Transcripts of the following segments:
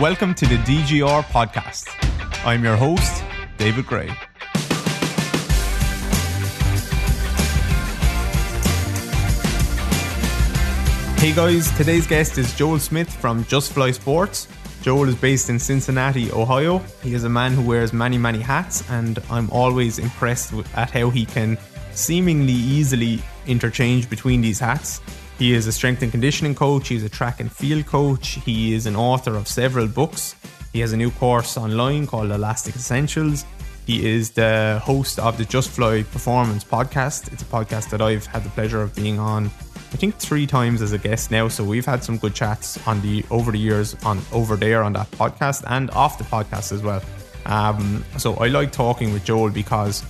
Welcome to the DGR podcast. I'm your host, David Grey. Hey guys, today's guest is Joel Smith from Just Fly Sports. Joel is based in Cincinnati, Ohio. He is a man who wears many, many hats, and I'm always impressed at how he can seemingly easily interchange between these hats. He is a strength and conditioning coach, he's a track and field coach, he is an author of several books. He has a new course online called Elastic Essentials. He is the host of the Just Fly Performance podcast. It's a podcast that I've had the pleasure of being on, I think three times as a guest now. So we've had some good chats on the over the years on over there on that podcast and off the podcast as well. Um, so I like talking with Joel because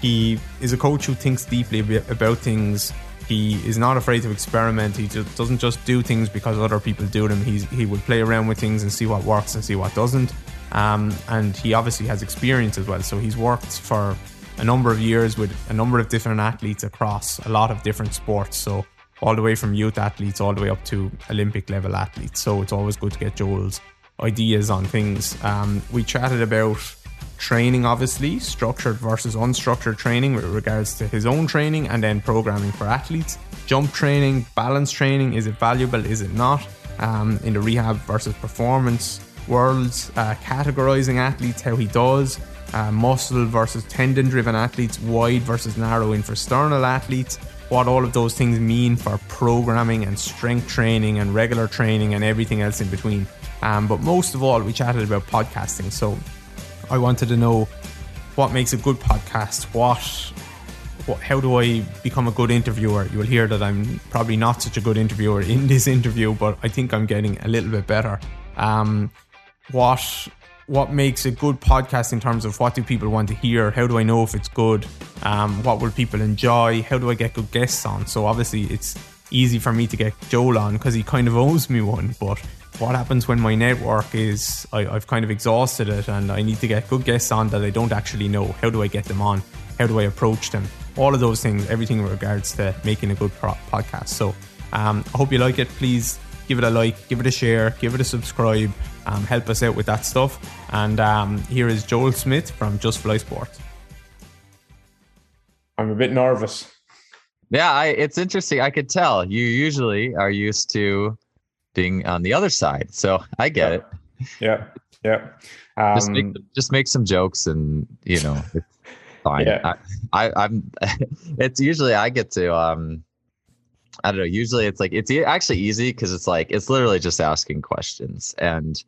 he is a coach who thinks deeply about things he is not afraid to experiment. He just doesn't just do things because other people do them. He's, he will play around with things and see what works and see what doesn't. Um, and he obviously has experience as well. So he's worked for a number of years with a number of different athletes across a lot of different sports. So all the way from youth athletes all the way up to Olympic level athletes. So it's always good to get Joel's ideas on things. Um, we chatted about training, obviously, structured versus unstructured training with regards to his own training and then programming for athletes. Jump training, balance training, is it valuable, is it not? Um, in the rehab versus performance worlds, uh, categorizing athletes, how he does, uh, muscle versus tendon driven athletes, wide versus narrow infrasternal athletes, what all of those things mean for programming and strength training and regular training and everything else in between. Um, but most of all, we chatted about podcasting. So I wanted to know what makes a good podcast. What, what, how do I become a good interviewer? You will hear that I'm probably not such a good interviewer in this interview, but I think I'm getting a little bit better. Um, what what makes a good podcast in terms of what do people want to hear? How do I know if it's good? Um, what will people enjoy? How do I get good guests on? So obviously it's easy for me to get Joel on because he kind of owes me one, but what happens when my network is I, have kind of exhausted it and I need to get good guests on that I don't actually know. How do I get them on? How do I approach them? All of those things, everything in regards to making a good pro- podcast. So um, I hope you like it. Please give it a like, give it a share, give it a subscribe. Um, help us out with that stuff. And um, here is Joel Smith from Just Fly Sports. I'm a bit nervous. Yeah, I, it's interesting. I could tell you usually are used to being on the other side. So I get yeah. it. Yeah. Yeah. Um, just make just make some jokes and you know it's fine. Yeah. I, I I'm it's usually I get to um I don't know. Usually it's like it's actually easy because it's like it's literally just asking questions and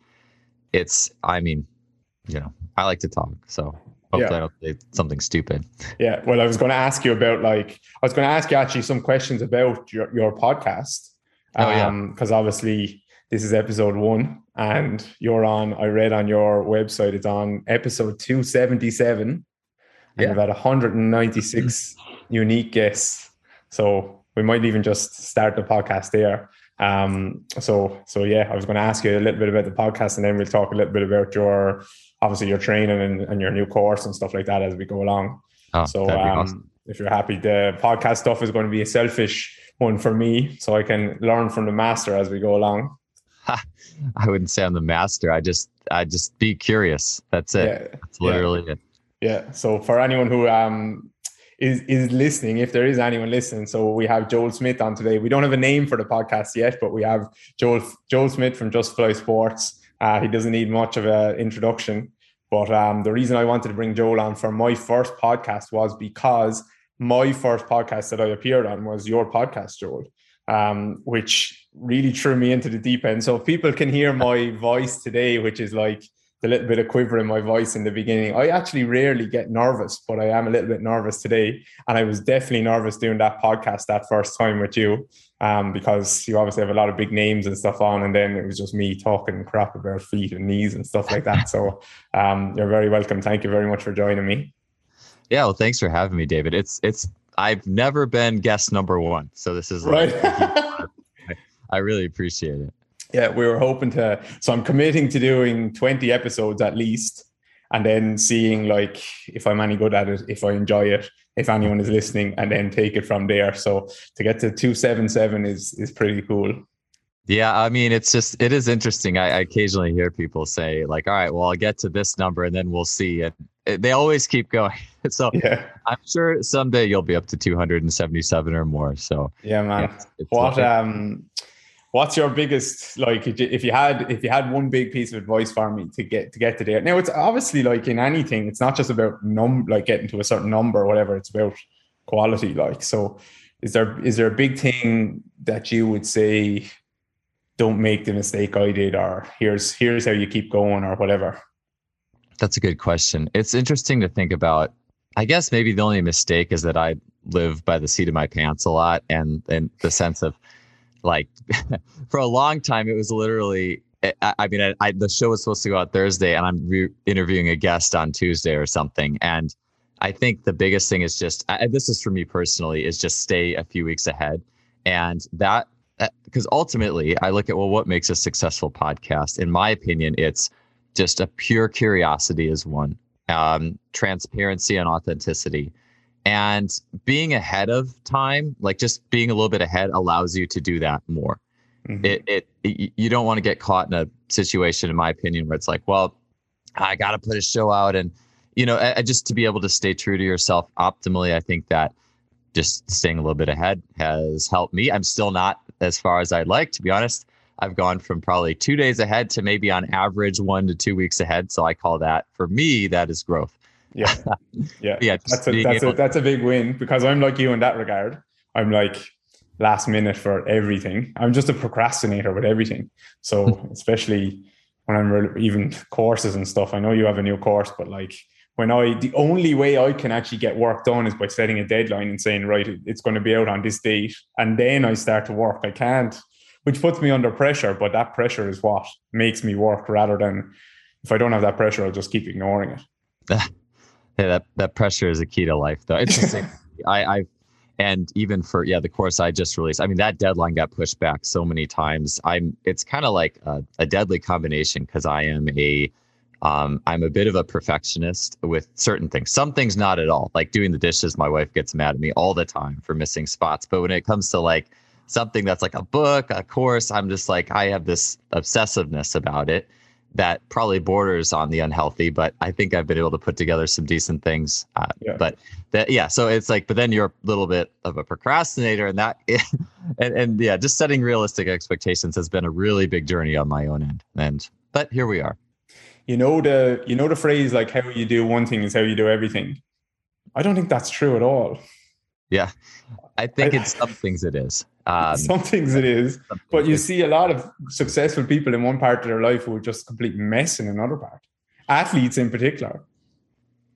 it's I mean, you know, I like to talk. So hopefully yeah. I don't say something stupid. Yeah. Well, I was going to ask you about like I was going to ask you actually some questions about your, your podcast. Oh, yeah. Because um, obviously this is episode one, and you're on. I read on your website it's on episode two seventy seven, and you've had one hundred and ninety six unique guests. So we might even just start the podcast there. Um, so so yeah, I was going to ask you a little bit about the podcast, and then we'll talk a little bit about your obviously your training and, and your new course and stuff like that as we go along. Oh, so um, awesome. if you're happy, the podcast stuff is going to be a selfish one for me so I can learn from the master as we go along. I wouldn't say I'm the master. I just I just be curious. That's it. Yeah, That's literally yeah. it. Yeah. So for anyone who um is is listening, if there is anyone listening, so we have Joel Smith on today. We don't have a name for the podcast yet, but we have Joel Joel Smith from Just Fly Sports. Uh, he doesn't need much of an introduction. But um, the reason I wanted to bring Joel on for my first podcast was because my first podcast that I appeared on was your podcast, Joel, um, which really threw me into the deep end. So if people can hear my voice today, which is like the little bit of quiver in my voice in the beginning, I actually rarely get nervous, but I am a little bit nervous today. And I was definitely nervous doing that podcast that first time with you um, because you obviously have a lot of big names and stuff on. And then it was just me talking crap about feet and knees and stuff like that. So um, you're very welcome. Thank you very much for joining me. Yeah, well, thanks for having me, David. It's it's I've never been guest number one, so this is right. Like, I, really appreciate it. Yeah, we were hoping to. So I'm committing to doing 20 episodes at least, and then seeing like if I'm any good at it, if I enjoy it, if anyone is listening, and then take it from there. So to get to 277 is is pretty cool. Yeah, I mean, it's just it is interesting. I, I, occasionally hear people say like, "All right, well, I'll get to this number and then we'll see." And they always keep going. so yeah. I'm sure someday you'll be up to 277 or more. So yeah, man. Yeah, what um, what's your biggest like if you had if you had one big piece of advice for me to get to get to there? Now it's obviously like in anything, it's not just about num like getting to a certain number or whatever. It's about quality. Like so, is there is there a big thing that you would say? don't make the mistake I did, or here's here's how you keep going, or whatever? That's a good question. It's interesting to think about. I guess maybe the only mistake is that I live by the seat of my pants a lot, and and the sense of like for a long time it was literally. Eh, I, I mean, I, I, the show was supposed to go out Thursday, and I'm re- interviewing a guest on Tuesday or something, and I think the biggest thing is just this is for me personally is just stay a few weeks ahead, and that eh, because ultimately I look at well, what makes a successful podcast? In my opinion, it's just a pure curiosity is one, um, transparency and authenticity, and being ahead of time, like just being a little bit ahead, allows you to do that more. Mm-hmm. It, it, it you don't want to get caught in a situation, in my opinion, where it's like, well, I got to put a show out, and you know, I, I just to be able to stay true to yourself optimally, I think that just staying a little bit ahead has helped me. I'm still not as far as I'd like, to be honest. I've gone from probably two days ahead to maybe on average one to two weeks ahead. So I call that for me, that is growth. Yeah. Yeah. yeah. That's a, that's, a, that's a big win because I'm like you in that regard. I'm like last minute for everything. I'm just a procrastinator with everything. So especially when I'm re- even courses and stuff, I know you have a new course, but like when I the only way I can actually get work done is by setting a deadline and saying, right, it's going to be out on this date, and then I start to work. I can't, which puts me under pressure, but that pressure is what makes me work rather than if I don't have that pressure, I'll just keep ignoring it. yeah, that that pressure is a key to life, though. It's the same. I, I and even for yeah the course i just released i mean that deadline got pushed back so many times i'm it's kind of like a, a, deadly combination because i am a um, I'm a bit of a perfectionist with certain things. Some things not at all. Like doing the dishes, my wife gets mad at me all the time for missing spots. But when it comes to like something that's like a book, a course, I'm just like I have this obsessiveness about it that probably borders on the unhealthy. But I think I've been able to put together some decent things. Uh, yeah. But that yeah, so it's like, but then you're a little bit of a procrastinator, and that and and yeah, just setting realistic expectations has been a really big journey on my own end. And but here we are you know the you know the phrase like how you do one thing is how you do everything. I don't think that's true at all. Yeah, I think I, in some things it is. Um, some things it is, but you see a lot of successful people in one part of their life who are just complete mess in another part. Athletes in particular.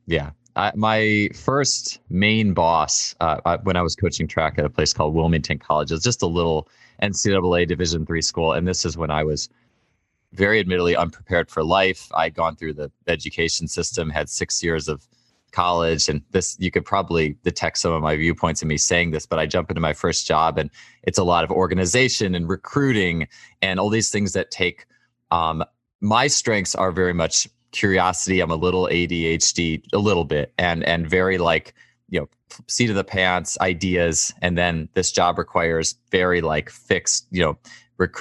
Yeah, I, my first main boss uh, I, when I was coaching track at a place called Wilmington College. It's just a little NCAA Division three school, and this is when I was very admittedly unprepared for life. I'd gone through the education system, had six years of college, and this you could probably detect some of my viewpoints in me saying this, but I jump into my first job and it's a lot of organization and recruiting and all these things that take um, my strengths are very much curiosity. I'm a little ADHD, a little bit, and and very like you know seat of the pants ideas and then this job requires very like fixed you know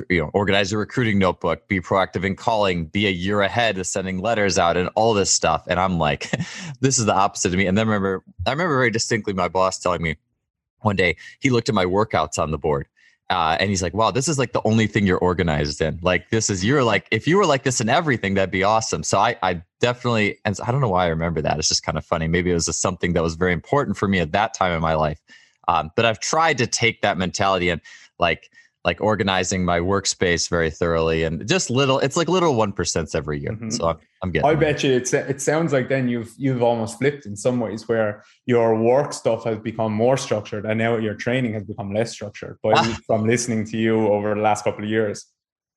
you know, organize a recruiting notebook, be proactive in calling, be a year ahead of sending letters out, and all this stuff. And I'm like, this is the opposite of me. And then I remember, I remember very distinctly my boss telling me one day he looked at my workouts on the board. Uh, and he's like, wow, this is like the only thing you're organized in. Like, this is, you're like, if you were like this in everything, that'd be awesome. So I, I definitely, and I don't know why I remember that. It's just kind of funny. Maybe it was just something that was very important for me at that time in my life. Um, but I've tried to take that mentality and like, like organizing my workspace very thoroughly and just little it's like little one percents every year mm-hmm. so I'm, I'm getting i bet you it's it sounds like then you've you've almost flipped in some ways where your work stuff has become more structured and now your training has become less structured but from listening to you over the last couple of years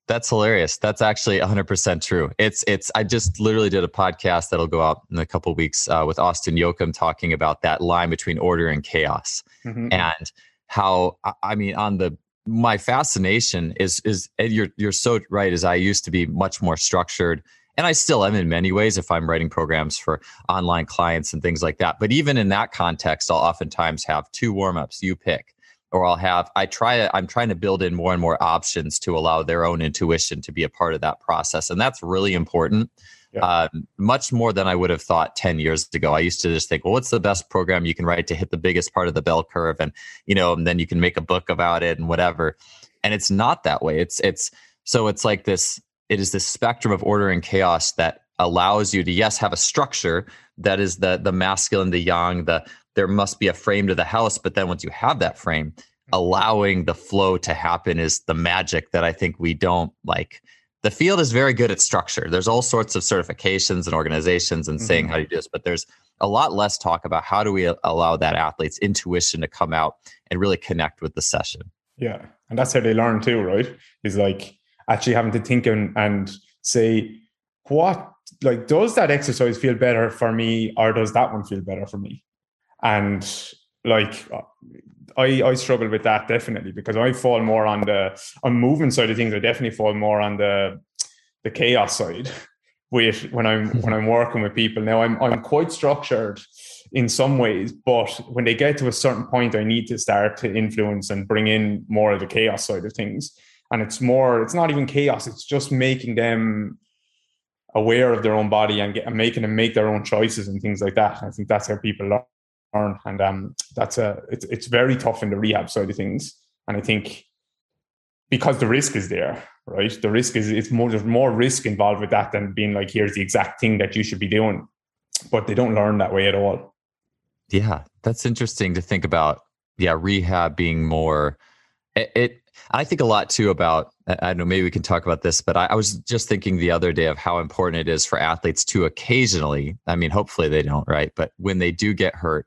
that's hilarious. That's actually 100% true. It's it's I just literally did a podcast that'll go out in a couple weeks uh, with Austin Jochum talking about that line between order and chaos mm-hmm. and how I mean on the my fascination is is you're you're so right as I used to be much more structured and I still am in many ways if I'm writing programs for online clients and things like that. But even in that context, I'll oftentimes have two warm-ups, you pick. or I'll have I try I'm trying to build in more and more options to allow their own intuition to be a part of that process and that's really important yeah. uh, much more than I would have thought 10 years ago I used to just think well what's the best program you can write to hit the biggest part of the bell curve and you know and then you can make a book about it and whatever and it's not that way it's it's so it's like this it is this spectrum of order and chaos that allows you to yes have a structure that is the the masculine the yang the there must be a frame to the house. But then once you have that frame, allowing the flow to happen is the magic that I think we don't like. The field is very good at structure. There's all sorts of certifications and organizations and mm-hmm. saying how do you do this, but there's a lot less talk about how do we allow that athlete's intuition to come out and really connect with the session. Yeah. And that's how they learn too, right? Is like actually having to think and, and say, what like does that exercise feel better for me or does that one feel better for me? and like I I struggle with that definitely because I fall more on the on movement side of things. I definitely fall more on the the chaos side with when I'm mm-hmm. when I'm working with people. Now I'm I'm quite structured in some ways, but when they get to a certain point, I need to start to influence and bring in more of the chaos side of things. And it's more, it's not even chaos, it's just making them aware of their own body and, get, and making them make their own choices and things like that. I think that's how people and um, that's a it's it's very tough in the rehab side of things. And I think because the risk is there, right? The risk is it's more there's more risk involved with that than being like here's the exact thing that you should be doing. But they don't learn that way at all. Yeah, that's interesting to think about. Yeah, rehab being more it, it I think a lot too about I don't know maybe we can talk about this, but I, I, was just thinking the other day of how important it is for athletes to occasionally. I mean, hopefully they don't, right? But when they do get hurt,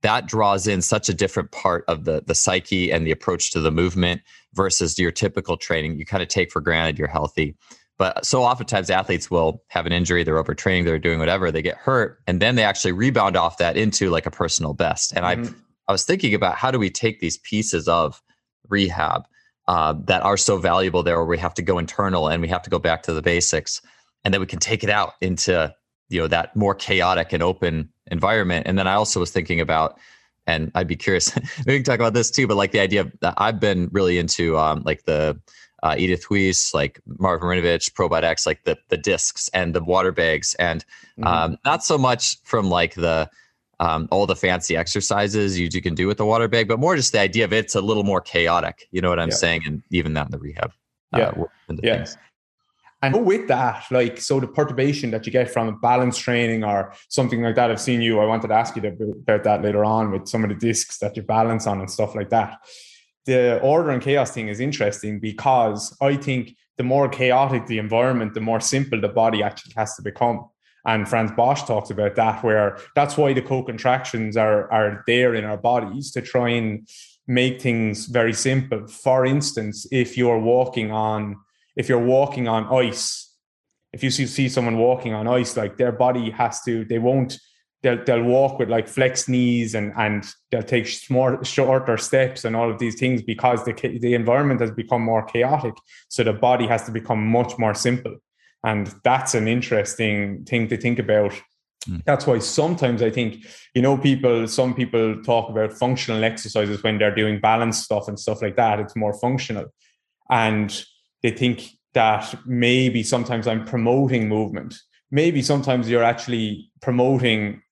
that draws in such a different part of the the psyche and the approach to the movement versus your typical training. You kind of take for granted you're healthy. But so oftentimes athletes will have an injury, they're overtraining, they're doing whatever, they get hurt, and then they actually rebound off that into like a personal best. And mm-hmm. I I was thinking about how do we take these pieces of rehab uh, that are so valuable there where we have to go internal and we have to go back to the basics. And then we can take it out into you know that more chaotic and open environment. And then i also was thinking about and i'd be curious we can talk about this too but like the idea of that i've been really into um, like the uh, Edith Weiss, like Marv Marinovich, ProBodX, like the the discs and the water bags, and mm-hmm. um, not so much from like the um, all the fancy exercises you, you can do with the water bag, but more just the idea of it's a little more chaotic. You know what I'm yeah. saying? And even that in the rehab. Uh, yeah. yeah. Things. And with that, like, so the perturbation that you get from balance training or something like that, I've seen you. I wanted to ask you about that later on with some of the discs that you balance on and stuff like that. The order and chaos thing is interesting because I think the more chaotic the environment, the more simple the body actually has to become. And Frans Bosch talks about that, where that's why the co-contractions are are there in our bodies to try and make things very simple. For instance, if you're walking on if you're walking on ice, if you see, see someone walking on ice, like their body has to, they won't, they'll they'll walk with like flexed knees and and they'll take more shorter steps and all of these things because the the environment has become more chaotic. So the body has to become much more simple. And that's an interesting thing to think about. Mm. That's why sometimes I think, you know, people, some people talk about functional exercises when they're doing balance stuff and stuff like that. It's more functional. And they think that maybe sometimes I'm promoting movement. Maybe sometimes you're actually promoting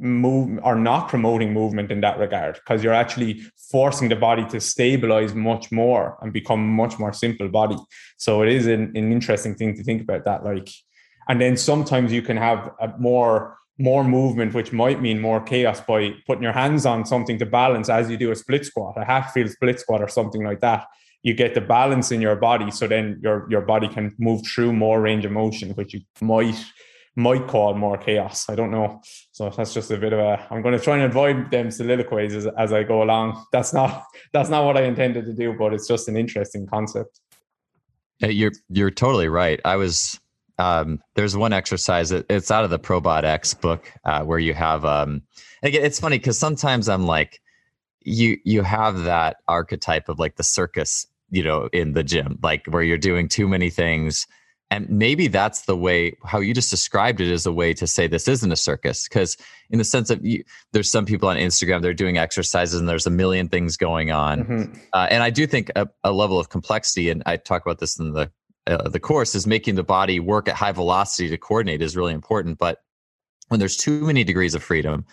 move or not promoting movement in that regard because you're actually forcing the body to stabilize much more and become much more simple body. So it is an, an interesting thing to think about that like and then sometimes you can have a more more movement which might mean more chaos by putting your hands on something to balance as you do a split squat a half field split squat or something like that. You get the balance in your body so then your your body can move through more range of motion which you might might call more chaos. I don't know. So that's just a bit of a. I'm going to try and avoid them soliloquies as, as I go along. That's not that's not what I intended to do, but it's just an interesting concept. You're you're totally right. I was um, there's one exercise it's out of the ProBodX book uh, where you have um, again it's funny because sometimes I'm like you you have that archetype of like the circus you know in the gym like where you're doing too many things and maybe that's the way how you just described it is a way to say this isn't a circus because in the sense of you, there's some people on instagram they're doing exercises and there's a million things going on mm-hmm. uh, and i do think a, a, level of complexity and i talk about this in the uh, the course is making the body work at high velocity to coordinate is really important but when there's too many degrees of freedom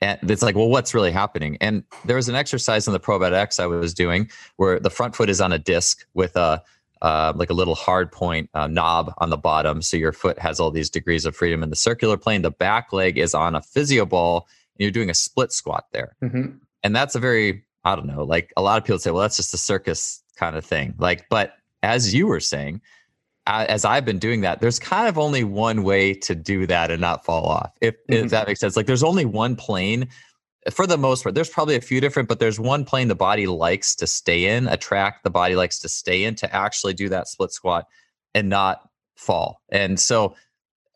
and it's like well what's really happening and there was an exercise in the ProBodX i was doing where the front foot is on a disc with a uh, like a little hard point uh, knob on the bottom. So your foot has all these degrees of freedom in the circular plane. The back leg is on a physio ball, and you're doing a split squat there. Mm-hmm. And that's a very, I don't know, like a lot of people say, well, that's just a circus kind of thing. Like, but as you were saying, as I've been doing that, there's kind of only one way to do that and not fall off. If, mm-hmm. if that makes sense. Like there's only one plane for the most part, there's probably a few different, but there's one plane the body likes to stay in, a track the body likes to stay in to actually do that split squat and not fall. And so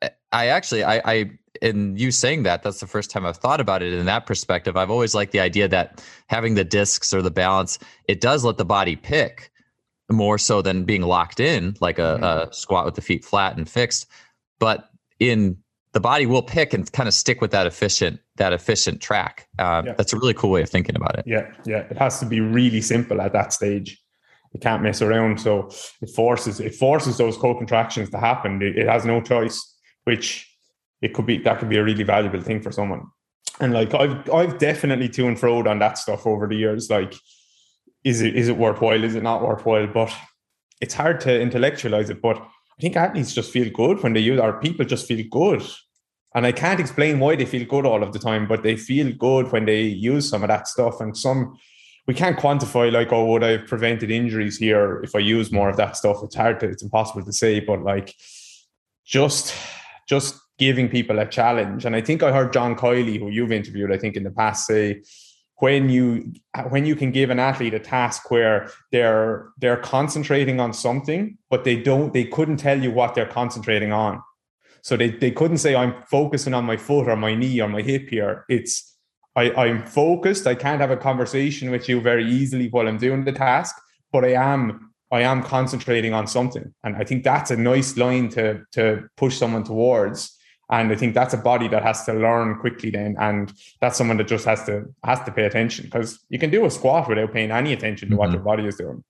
eh, I actually, I, I, in you saying that, that's the first time I've thought about it in that perspective. I've always liked the idea that having the discs or the balance, it does let the body pick more so than being locked in like a, mm-hmm. a squat with the feet flat and fixed. But in the body will pick and kind of stick with that efficient that efficient track. Uh, yeah. That's a really cool way of thinking about it. Yeah, yeah. It has to be really simple at that stage. You can't mess around. So it forces it forces those co-contractions to happen. It, it has no choice. Which it could be that could be a really valuable thing for someone. And like I've I've definitely to and froed on that stuff over the years. Like, is it is it worthwhile? Is it not worthwhile? But it's hard to intellectualize it. But I think athletes just feel good when they use, or people just feel good. And I can't explain why they feel good all of the time, but they feel good when they use some of that stuff. And some, we can't quantify like, oh, would I have prevented injuries here if I use more of that stuff? It's hard to, it's impossible to say, but like, just, just giving people a challenge. And I think I heard John Kiely, who you've interviewed, I think in the past, say when you when you can give an athlete a task where they're they're concentrating on something but they don't they couldn't tell you what they're concentrating on. So they, they couldn't say i'm focusing on my foot or my knee or my hip here. It's I, i'm focused. I can't have a conversation with you very easily while i'm doing the task but i am i am concentrating on something. And i think that's a nice line to to push someone towards and I think that's a body that has to learn quickly then. And that's someone that just has to has to pay attention because you can do a squat without paying any attention to mm-hmm. what your body is doing.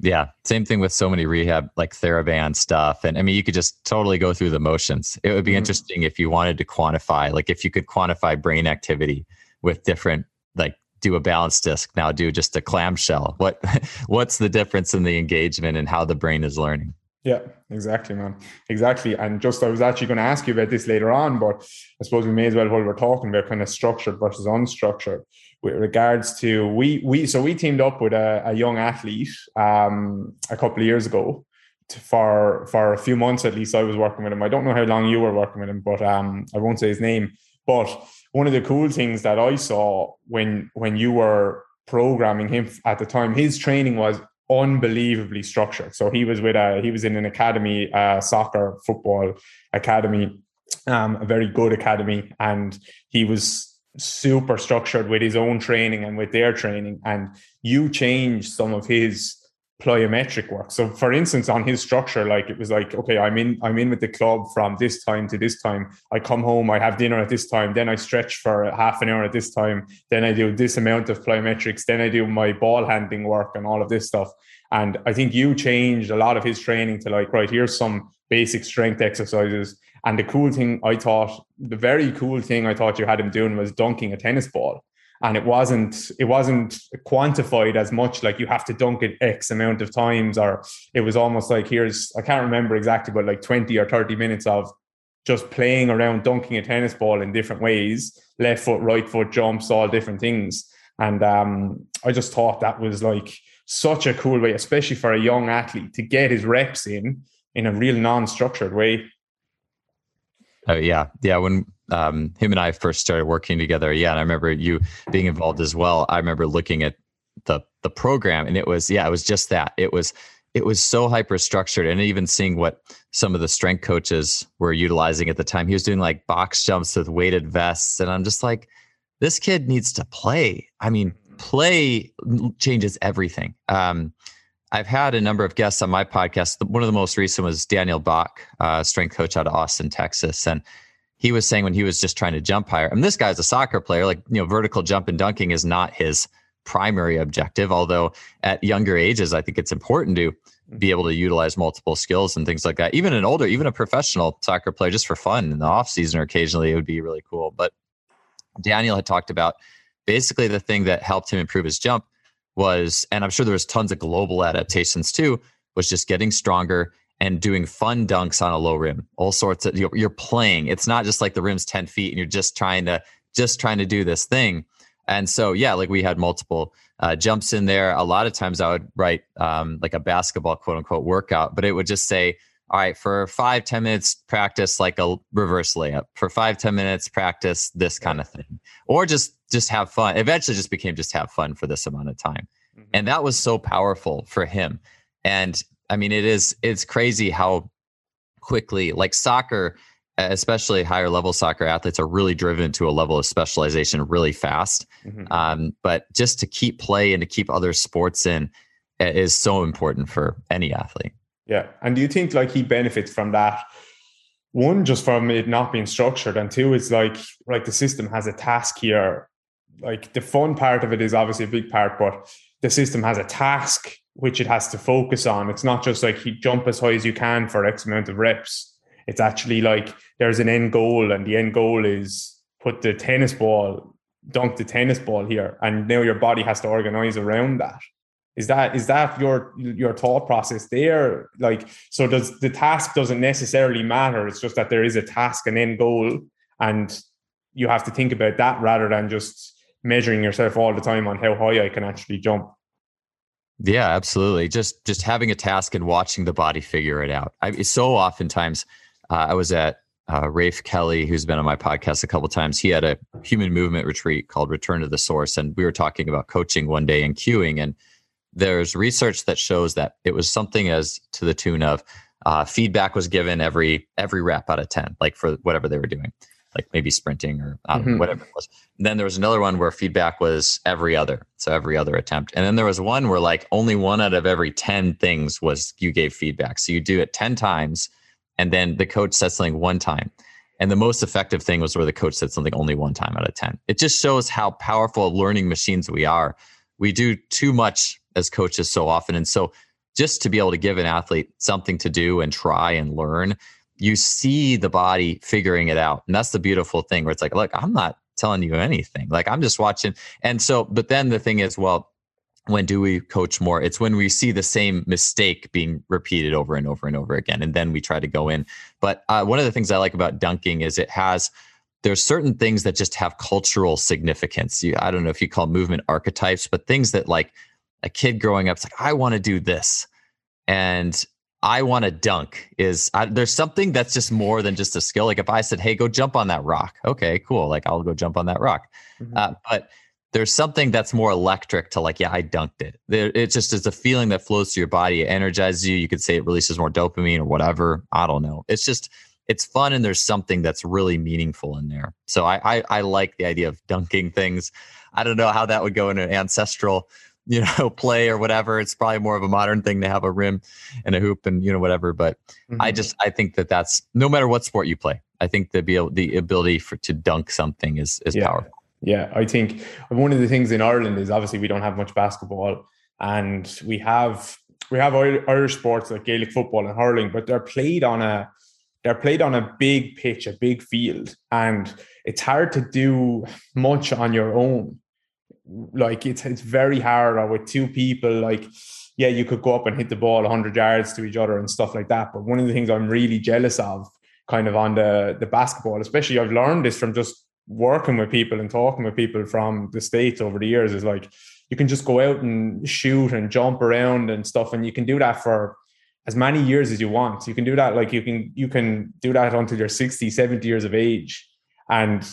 Yeah. Same thing with so many rehab like TheraBand stuff. And I mean, you could just totally go through the motions. It would be mm-hmm. interesting if you wanted to quantify, like if you could quantify brain activity with different like do a balance disc now do just a clamshell what what's the difference in the engagement and how the brain is learning yeah, exactly, man. Exactly. And just I was actually going to ask you about this later on, but I suppose we may as well while we're talking about kind of structured versus unstructured with regards to we we so we teamed up with a, a young athlete um a couple of years ago to, for for a few months at least I was working with him. I don't know how long you were working with him, but um I won't say his name. But one of the cool things that I saw when when you were programming him at the time, his training was unbelievably structured. So he was with a he was in an academy, uh, soccer football academy, um, a very good academy, and he was super structured with his own training and with their training. And you changed some of his plyometric work. So for instance, on his structure, like it was like, okay, I'm in, I'm in with the club from this time to this time. I come home, I have dinner at this time, then I stretch for half an hour at this time, then I do this amount of plyometrics, then I do my ball handling work and all of this stuff. And I think you changed a lot of his training to like, right, here's some basic strength exercises. And the cool thing I thought, the very cool thing I thought you had him doing was dunking a tennis ball and it wasn't it wasn't quantified as much like you have to dunk it x amount of times or it was almost like here's i can't remember exactly but like 20 or 30 minutes of just playing around dunking a tennis ball in different ways left foot right foot jumps all different things. And um, i just thought that was like such a cool way especially for a young athlete to get his reps in in a real non-structured way. Oh yeah. Yeah when um, him and I first started working together, yeah, and I remember you being involved as well. I remember looking at the the program, and it was yeah, it was just that. It was it was so hyper structured, and even seeing what some of the strength coaches were utilizing at the time. He was doing like box jumps with weighted vests, and I'm just like, this kid needs to play. I mean, play changes everything. Um, I've had a number of guests on my podcast. One of the most recent was Daniel Bach, uh, strength coach out of Austin, Texas, and he was saying when he was just trying to jump higher. I mean, this guy's a soccer player. Like you know, vertical jump and dunking is not his primary objective. Although at younger ages, I think it's important to be able to utilize multiple skills and things like that. Even an older, even a professional soccer player, just for fun in the off season or occasionally, it would be really cool. But Daniel had talked about basically the thing that helped him improve his jump was, and I'm sure there was tons of global adaptations too, was just getting stronger and doing fun dunks on a low rim. All sorts of you're playing. It's not just like the rim's 10 feet and you're just trying to just trying to do this thing. And so yeah, like we had multiple uh, jumps in there. A lot of times I would write um, like a basketball quote unquote workout, but it would just say, all right, for five ten minutes, practice like a reverse layup. For five ten minutes, practice this kind of thing. Or just just have fun. Eventually just became just have fun for this amount of time. Mm-hmm. And that was so powerful for him. And I mean, it is it's crazy how quickly like soccer especially higher level soccer athletes are really driven to a level of specialization really fast. Mm-hmm. Um, but just to keep play and to keep other sports in is so important for any athlete. Yeah. And do you think like he benefits from that? One, just from it not being structured, and two, it's like like the system has a task here. Like the fun part of it is obviously a big part, but the system has a task which it has to focus on. It's not just like you jump as high as you can for X amount of reps it's actually like there's an end goal, and the end goal is put the tennis ball, dunk the tennis ball here, and now your body has to organize around that. Is that is that your your thought process there? Like, so does the task doesn't necessarily matter. It's just that there is a task, an end goal, and you have to think about that rather than just measuring yourself all the time on how high I can actually jump. Yeah, absolutely. Just just having a task and watching the body figure it out. I, so oftentimes uh, I was at uh, Rafe Kelly, who's been on my podcast a couple times. He had a human movement retreat called Return to the Source, and we were talking about coaching one day and cueing. And there's research that shows that it was something as to the tune of uh, feedback was given every every rep out of ten, like for whatever they were doing, like maybe sprinting or mm-hmm. know, whatever it was. And then there was another one where feedback was every other, so every other attempt. And then there was one where like only one out of every ten things was you gave feedback. So you do it ten times and then the coach said something one time. And the most effective thing was where the coach said something only one time out of 10. It just shows how powerful learning machines we are. We do too much as coaches so often. And so just to be able to give an athlete something to do and try and learn, you see the body figuring it out. And that's the beautiful thing where it's like, look, I'm not telling you anything. Like I'm just watching. And so, but then the thing is, well, when do we coach more? It's when we see the same mistake being repeated over and over and over again, and then we try to go in. But uh, one of the things I like about dunking is it has there's certain things that just have cultural significance. You, I don't know if you call movement archetypes, but things that like a kid growing up, it's like I want to do this, and I want to dunk. Is I, there's something that's just more than just a skill. Like if I said, "Hey, go jump on that rock," okay, cool. Like I'll go jump on that rock. Mm-hmm. Uh, but there's something that's more electric to like, yeah, I dunked it. There, it just is a feeling that flows through your body. It energizes you. You could say it releases more dopamine or whatever. I don't know. It's just, it's fun and there's something that's really meaningful in there. So I, I, I like the idea of dunking things. I don't know how that would go in an ancestral, you know, play or whatever. It's probably more of a modern thing to have a rim and a hoop and you know whatever. But mm-hmm. I just I think that that's no matter what sport you play. I think the the ability for to dunk something is is yeah. powerful. Yeah, I think one of the things in Ireland is obviously we don't have much basketball, and we have we have Irish sports like Gaelic football and hurling, but they're played on a they're played on a big pitch, a big field, and it's hard to do much on your own. Like it's it's very hard or with two people. Like yeah, you could go up and hit the ball 100 yards to each other and stuff like that. But one of the things I'm really jealous of, kind of on the the basketball, especially I've learned this from just working with people and talking with people from the states over the years is like you can just go out and shoot and jump around and stuff and you can do that for as many years as you want you can do that like you can you can do that until you're 60 70 years of age and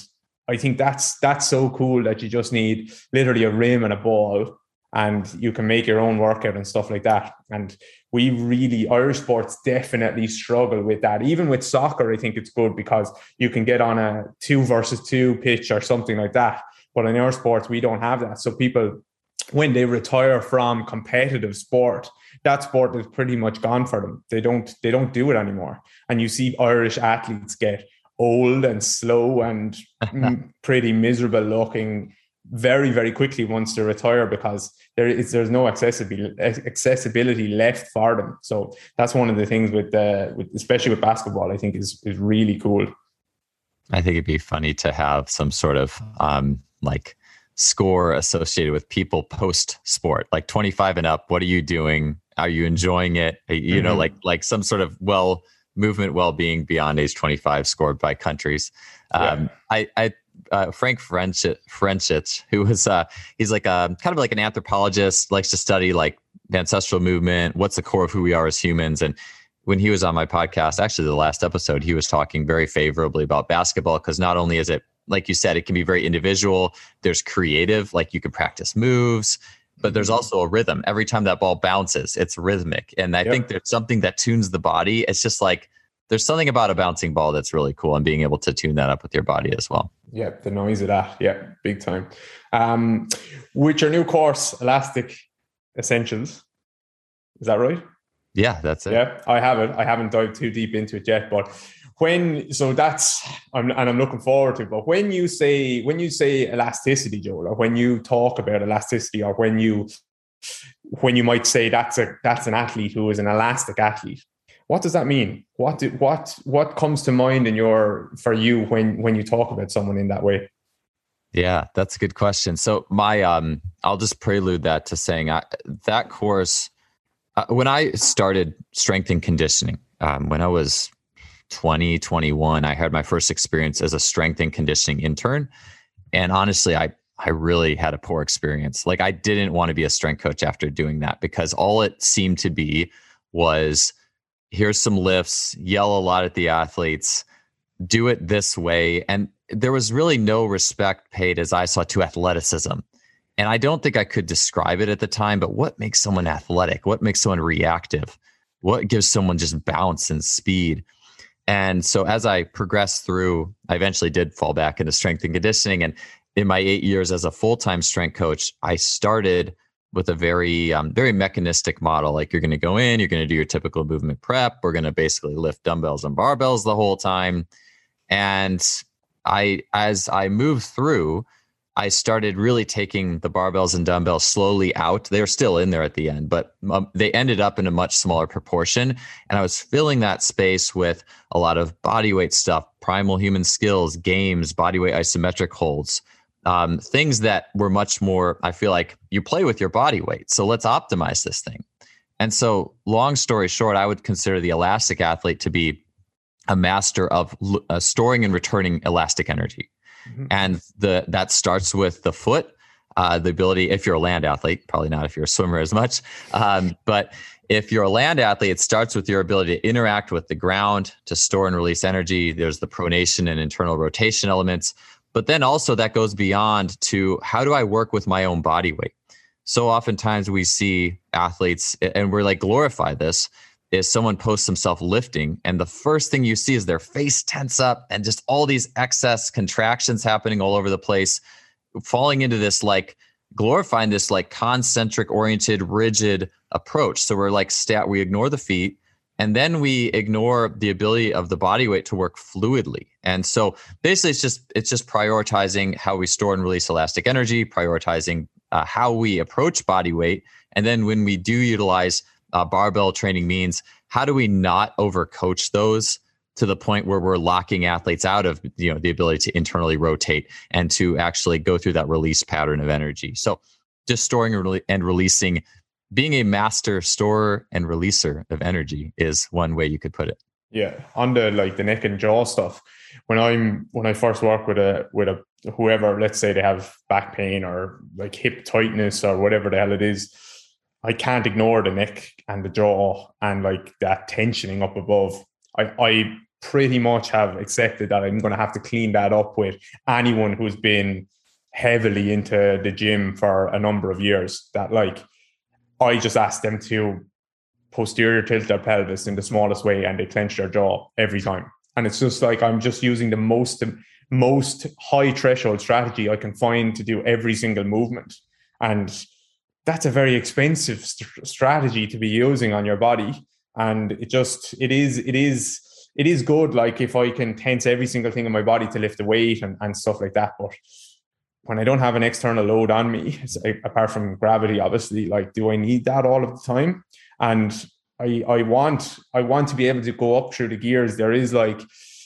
i think that's that's so cool that you just need literally a rim and a ball and you can make your own workout and stuff like that. And we really, Irish sports definitely struggle with that. Even with soccer, I think it's good because you can get on a two versus two pitch or something like that. But in our sports, we don't have that. So people when they retire from competitive sport, that sport is pretty much gone for them. They don't they don't do it anymore. And you see Irish athletes get old and slow and pretty miserable looking very very quickly once they retire because there is there's no accessibility accessibility left for them. So that's one of the things with uh, with especially with basketball i think is is really cool. I think it'd be funny to have some sort of um like score associated with people post sport like 25 and up what are you doing? Are you enjoying it? You mm-hmm. know like like some sort of well movement well-being beyond age 25 scored by countries um, yeah. i i uh, Frank Forencich, who was uh, he's like a kind of like an anthropologist, likes to study like the ancestral movement, what's the core of who we are as humans. And when he was on my podcast, actually the last episode, he was talking very favorably about basketball because not only is it like you said, it can be very individual. There's creative, like you can practice moves, but there's mm-hmm. also a rhythm. Every time that ball bounces, it's rhythmic. And I yep. think there's something that tunes the body. It's just like there's something about a bouncing ball that's really cool and being able to tune that up with your body as well. Yeah, the noise of that. Yeah, big time. Um, with your new course, Elastic Essentials, is that right? Yeah, that's it. Yeah, I have it. I haven't dived too deep into it yet, but when so that's I'm, and I'm looking forward to. But when you say when you say elasticity, Joel, or when you talk about elasticity, or when you when you might say that's a that's an athlete who is an elastic athlete, what does that mean? What do, what what comes to mind in your for you when when you talk about someone in that way? Yeah, that's a good question. So my um, I'll just prelude that to saying I, that course uh, when I started strength and conditioning um, when I was 20, 21, I had my first experience as a strength and conditioning intern, and honestly, I I really had a poor experience. Like I didn't want to be a strength coach after doing that because all it seemed to be was here's some lifts, yell a lot at the athletes, do it this way. And there was really no respect paid, as I saw, to athleticism. And I don't think I could describe it at the time, but what makes someone athletic? What makes someone reactive? What gives someone just bounce and speed? And so as I progressed through, I eventually did fall back into strength and conditioning. And in my eight years as a full time strength coach, I started with a very um, very mechanistic model. Like you're going to go in you're going to do your typical movement prep. We're going to basically lift dumbbells and barbells the whole time. And i as i moved through i started really taking the barbells and dumbbells slowly out they're still in there at the end but um, they ended up in a much smaller proportion and i was filling that space with a lot of body weight stuff primal human skills games body weight isometric holds um, things that were much more, I feel like you play with your body weight. So let's optimize this thing. And so, long story short, I would consider the elastic athlete to be a master of uh, storing and returning elastic energy. Mm-hmm. And the that starts with the foot, uh, the ability, if you're a land athlete, probably not if you're a swimmer as much, um, but if you're a land athlete, it starts with your ability to interact with the ground to store and release energy. There's the pronation and internal rotation elements. But then also that goes beyond to how do I work with my own body weight? So oftentimes we see athletes and we're like glorify this is someone posts themselves lifting and the first thing you see is their face tense up and just all these excess contractions happening all over the place falling into this like glorifying this like concentric oriented rigid approach. So we're like stat we ignore the feet and then we ignore the ability of the body weight to work fluidly. And so basically it's just it's just prioritizing how we store and release elastic energy prioritizing uh, how we approach body weight and then when we do utilize uh, barbell training means how do we not overcoach those to the point where we're locking athletes out of you know the ability to internally rotate and to actually go through that release pattern of energy so just storing and releasing being a master storer and releaser of energy is one way you could put it. Yeah, on the like the neck and jaw stuff. When I'm when I first work with a with a whoever, let's say they have back pain or like hip tightness or whatever the hell it is, I can't ignore the neck and the jaw and like that tensioning up above. I I pretty much have accepted that I'm going to have to clean that up with anyone who's been heavily into the gym for a number of years. That like I just asked them to posterior tilt their pelvis in the smallest way and they clench their jaw every time. And it's just like I'm just using the most most high threshold strategy I can find to do every single movement. And that's a very expensive st- strategy to be using on your body. And it just it is it is it is good like if i can tense every single thing in my body to lift the weight and, and stuff like that. But when i don't have an external load on me apart from gravity obviously like do i need that all of the time? And i i want i want to be able to go up through the gears. There is like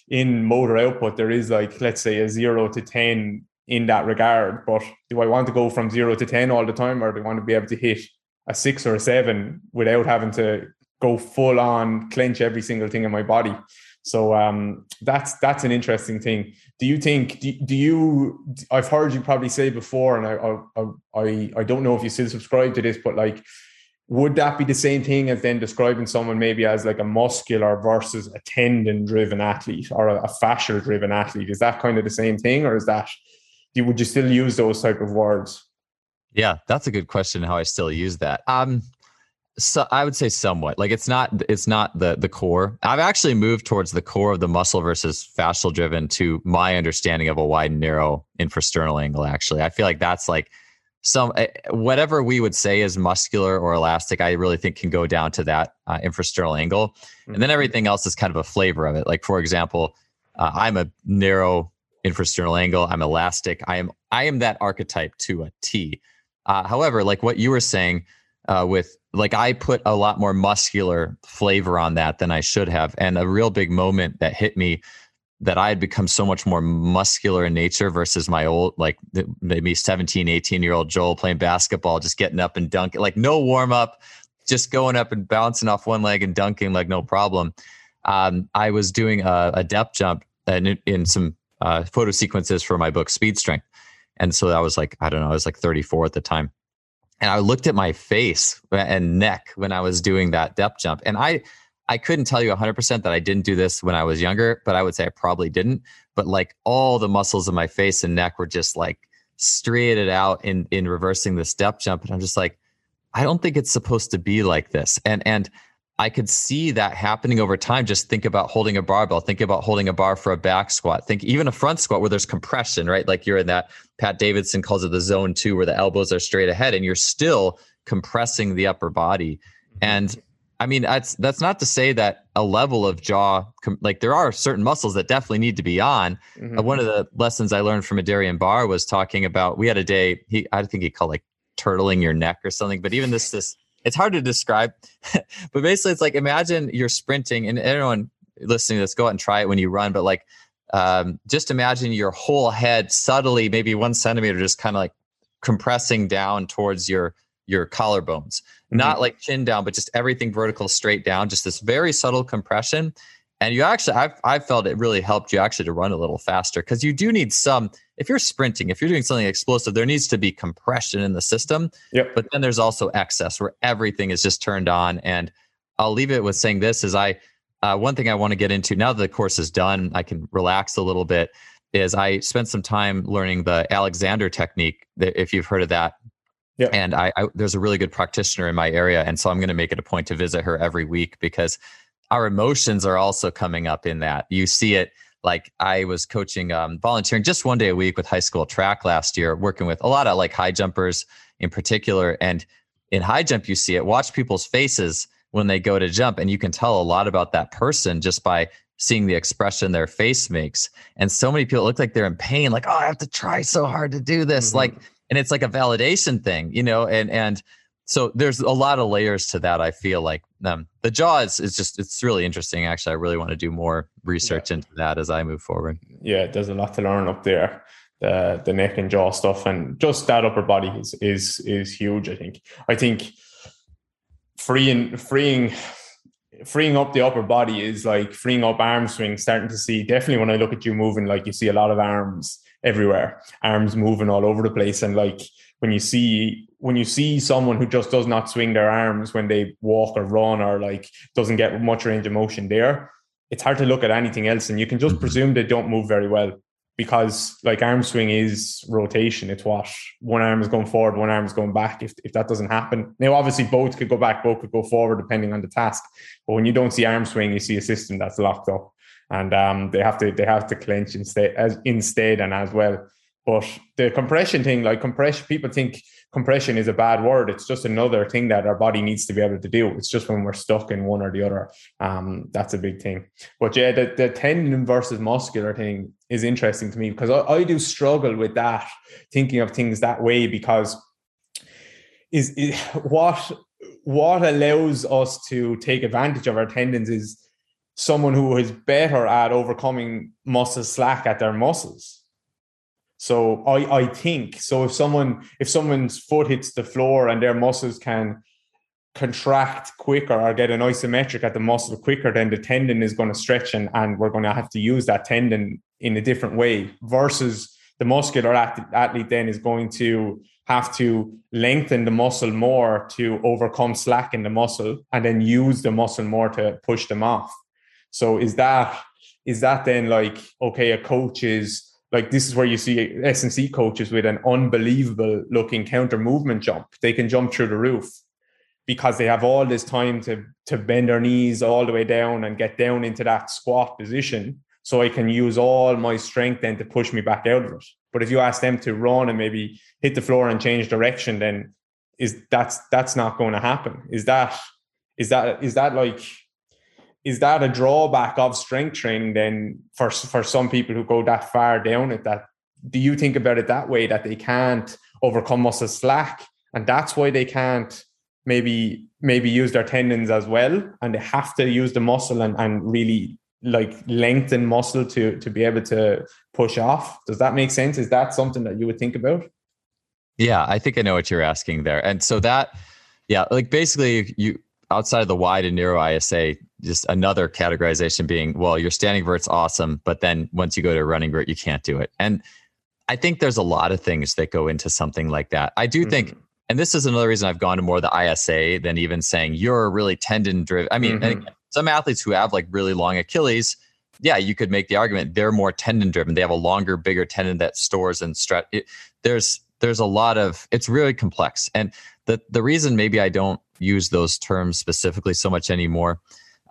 in motor output there is like let's say a 0 to 10 in that regard but do i want to go from 0 to 10 all the time or do i want to be able to hit a 6 or a 7 without having to go full on clench every single thing in my body. So um, that's that's an interesting thing. Do you think? Do, do you? I've heard you probably say before, and I, I I I don't know if you still subscribe to this, but like, would that be the same thing as then describing someone maybe as like a muscular versus a tendon driven athlete or a, a fascial driven athlete? Is that kind of the same thing, or is that? Would you still use those type of words? Yeah, that's a good question. How I still use that. Um, so I would say somewhat. Like it's not it's not the the core. I've actually moved towards the core of the muscle versus fascial driven to my understanding of a wide and narrow infrasternal angle. Actually, I feel like that's like some eh, whatever we would say is muscular or elastic. I really think can go down to that uh, infrasternal angle, and then mm-hmm. everything else is kind of a flavor of it. Like for example, uh, I'm a narrow infrasternal angle. I'm elastic. I am I am that archetype to a T. Uh, however, like what you were saying uh, with like I put a lot more muscular flavor on that than I should have. And a real big moment that hit me that I had become so much more muscular in nature versus my old, like maybe 17, 18 year old Joel playing basketball, just getting up and dunking, like no warm up, just going up and bouncing off one leg and dunking like no problem. Um, I was doing a, a depth jump in, in some uh, photo sequences for my book, Speed Strength. And so I was like, I don't know, I was like 34 at the time and I looked at my face and neck when I was doing that depth jump. And I, I couldn't tell you 100% that I didn't do this when I was younger, but I would say I probably didn't. But like all the muscles of my face and neck were just like striated out in in reversing this depth jump, and I'm just like, I don't think it's supposed to be like this. And and I could see that happening over time. Just think about holding a barbell, think about holding a bar for a back squat, think even a front squat where there's compression, right? Like you're in that, Pat Davidson calls it the zone two, where the elbows are straight ahead and you're still compressing the upper body. Mm-hmm. And I mean, that's that's not to say that a level of jaw, like there are certain muscles that definitely need to be on. Mm-hmm. Uh, one of the lessons I learned from Adarian Barr was talking about. We had a day. He, I think he called like turtling your neck or something. But even this this it's hard to describe, but basically it's like imagine you're sprinting and everyone listening to this, go out and try it when you run. But like, um, just imagine your whole head subtly, maybe one centimeter, just kind of like compressing down towards your your collarbones, mm-hmm. not like chin down, but just everything vertical straight down, just this very subtle compression. And you actually, I've, I've felt it really helped you actually to run a little faster because you do need some, if you're sprinting, if you're doing something explosive, there needs to be compression in the system. Yep. But then there's also excess where everything is just turned on. And I'll leave it with saying this is I, uh, one thing I want to get into now that the course is done, I can relax a little bit. Is I spent some time learning the Alexander technique, if you've heard of that. Yeah. And I, I, there's a really good practitioner in my area, and so I'm going to make it a point to visit her every week because our emotions are also coming up in that. You see it like I was coaching, um, volunteering just one day a week with high school track last year, working with a lot of like high jumpers in particular. And in high jump, you see it. Watch people's faces when they go to jump, and you can tell a lot about that person just by seeing the expression their face makes. And so many people look like they're in pain, like, oh, I have to try so hard to do this. Mm-hmm. Like, and it's like a validation thing, you know, and and so there's a lot of layers to that. I feel like um, the jaw is, is just it's really interesting. Actually, I really want to do more research yeah. into that as I move forward. Yeah, there's a lot to learn up there. The the neck and jaw stuff, and just that upper body is is is huge. I think. I think freeing freeing freeing up the upper body is like freeing up arm swing. Starting to see definitely when I look at you moving, like you see a lot of arms everywhere, arms moving all over the place, and like when you see when you see someone who just does not swing their arms when they walk or run or like doesn't get much range of motion there, it's hard to look at anything else, and you can just mm-hmm. presume they don't move very well because like arm swing is rotation. It's what one arm is going forward, one arm is going back. If if that doesn't happen, now obviously both could go back, both could go forward depending on the task. But when you don't see arm swing, you see a system that's locked up, and um, they have to they have to clench instead as instead and as well But the compression thing, like compression, people think compression is a bad word. It's just another thing that our body needs to be able to do. It's just when we're stuck in one or the other. Um, that's a big thing. But yeah, the, the tendon versus muscular thing is interesting to me because I, I do struggle with that, thinking of things that way because is, is what what allows us to take advantage of our tendons is someone who is better at overcoming muscle slack at their muscles. So I, I think so if someone if someone's foot hits the floor and their muscles can contract quicker or get an isometric at the muscle quicker, then the tendon is going to stretch and, and we're going to have to use that tendon in a different way versus the muscular athlete then is going to have to lengthen the muscle more to overcome slack in the muscle and then use the muscle more to push them off. So is that is that then like okay, a coach is like this is where you see S&C coaches with an unbelievable looking counter movement jump. They can jump through the roof because they have all this time to to bend their knees all the way down and get down into that squat position. So I can use all my strength then to push me back out of it. But if you ask them to run and maybe hit the floor and change direction, then is that's that's not going to happen. Is that is that is that like is that a drawback of strength training then for for some people who go that far down it that do you think about it that way that they can't overcome muscle slack and that's why they can't maybe maybe use their tendons as well and they have to use the muscle and, and really like lengthen muscle to to be able to push off? Does that make sense? Is that something that you would think about? Yeah i think i know what you're asking there. And so that yeah like basically you outside of the wide and narrow isa just another categorization being, well, your standing vert's awesome, but then once you go to running vert, you can't do it. And I think there's a lot of things that go into something like that. I do mm-hmm. think, and this is another reason I've gone to more the ISA than even saying you're really tendon driven. I mean, mm-hmm. some athletes who have like really long Achilles, yeah, you could make the argument they're more tendon driven. They have a longer, bigger tendon that stores and stretch. there's there's a lot of it's really complex, and the the reason maybe I don't use those terms specifically so much anymore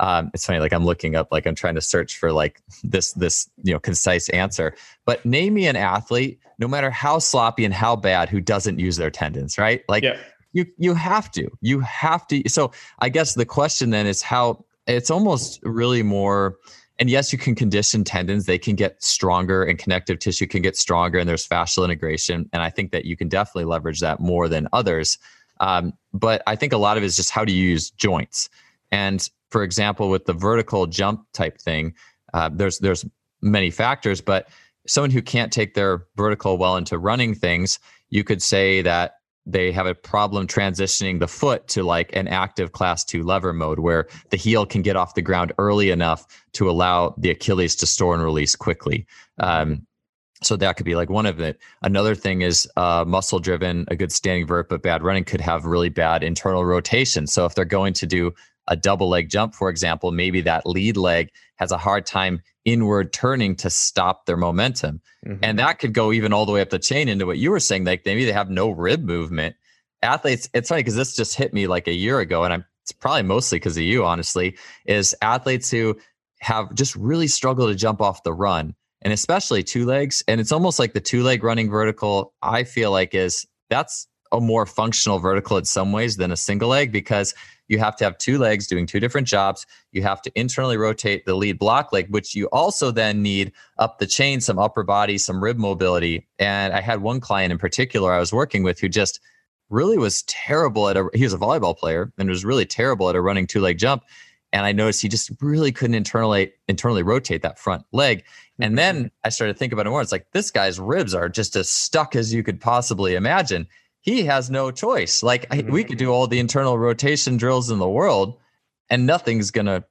um, it's funny like i'm looking up like i'm trying to search for like this this you know concise answer. But name me an athlete no matter how sloppy and how bad who doesn't use their tendons right? Like yeah. you you have to. You have to. So i guess the question then is how it's almost really more and yes you can condition tendons. They can get stronger and connective tissue can get stronger and there's fascial integration and i think that you can definitely leverage that more than others. Um, but i think a lot of it is just how to use joints. And for example, with the vertical jump type thing, uh, there's there's many factors, but someone who can't take their vertical well into running things, you could say that they have a problem transitioning the foot to like an active class two lever mode where the heel can get off the ground early enough to allow the Achilles to store and release quickly. Um, so that could be like one of it. Another thing is uh, muscle driven, a good standing vert, but bad running could have really bad internal rotation. So if they're going to do a double leg jump, for example, maybe that lead leg has a hard time inward turning to stop their momentum. Mm-hmm. And that could go even all the way up the chain into what you were saying. Like maybe they have no rib movement. Athletes, it's funny because this just hit me like a year ago, and I'm it's probably mostly because of you, honestly, is athletes who have just really struggled to jump off the run and especially two legs. And it's almost like the two leg running vertical, I feel like is that's a more functional vertical in some ways than a single leg because you have to have two legs doing two different jobs. You have to internally rotate the lead block leg, which you also then need up the chain, some upper body, some rib mobility. And I had one client in particular I was working with who just really was terrible at a he was a volleyball player and was really terrible at a running two leg jump. And I noticed he just really couldn't internally internally rotate that front leg. And then mm-hmm. I started to think about it more. It's like this guy's ribs are just as stuck as you could possibly imagine he has no choice. Like mm-hmm. we could do all the internal rotation drills in the world and nothing's going to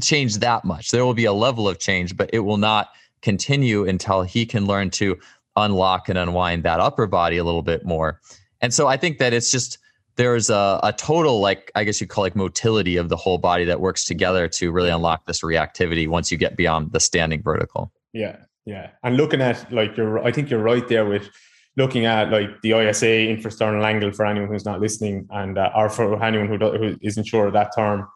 change that much. There will be a level of change, but it will not continue until he can learn to unlock and unwind that upper body a little bit more. And so I think that it's just there's a, a total like I guess you call like motility of the whole body that works together to really unlock this reactivity once you get beyond the standing vertical. Yeah, yeah. And looking at like you're I think you're right there with looking at like the ISA infrasternal angle for anyone who's not listening, and uh, or for anyone who, who isn't sure of that term.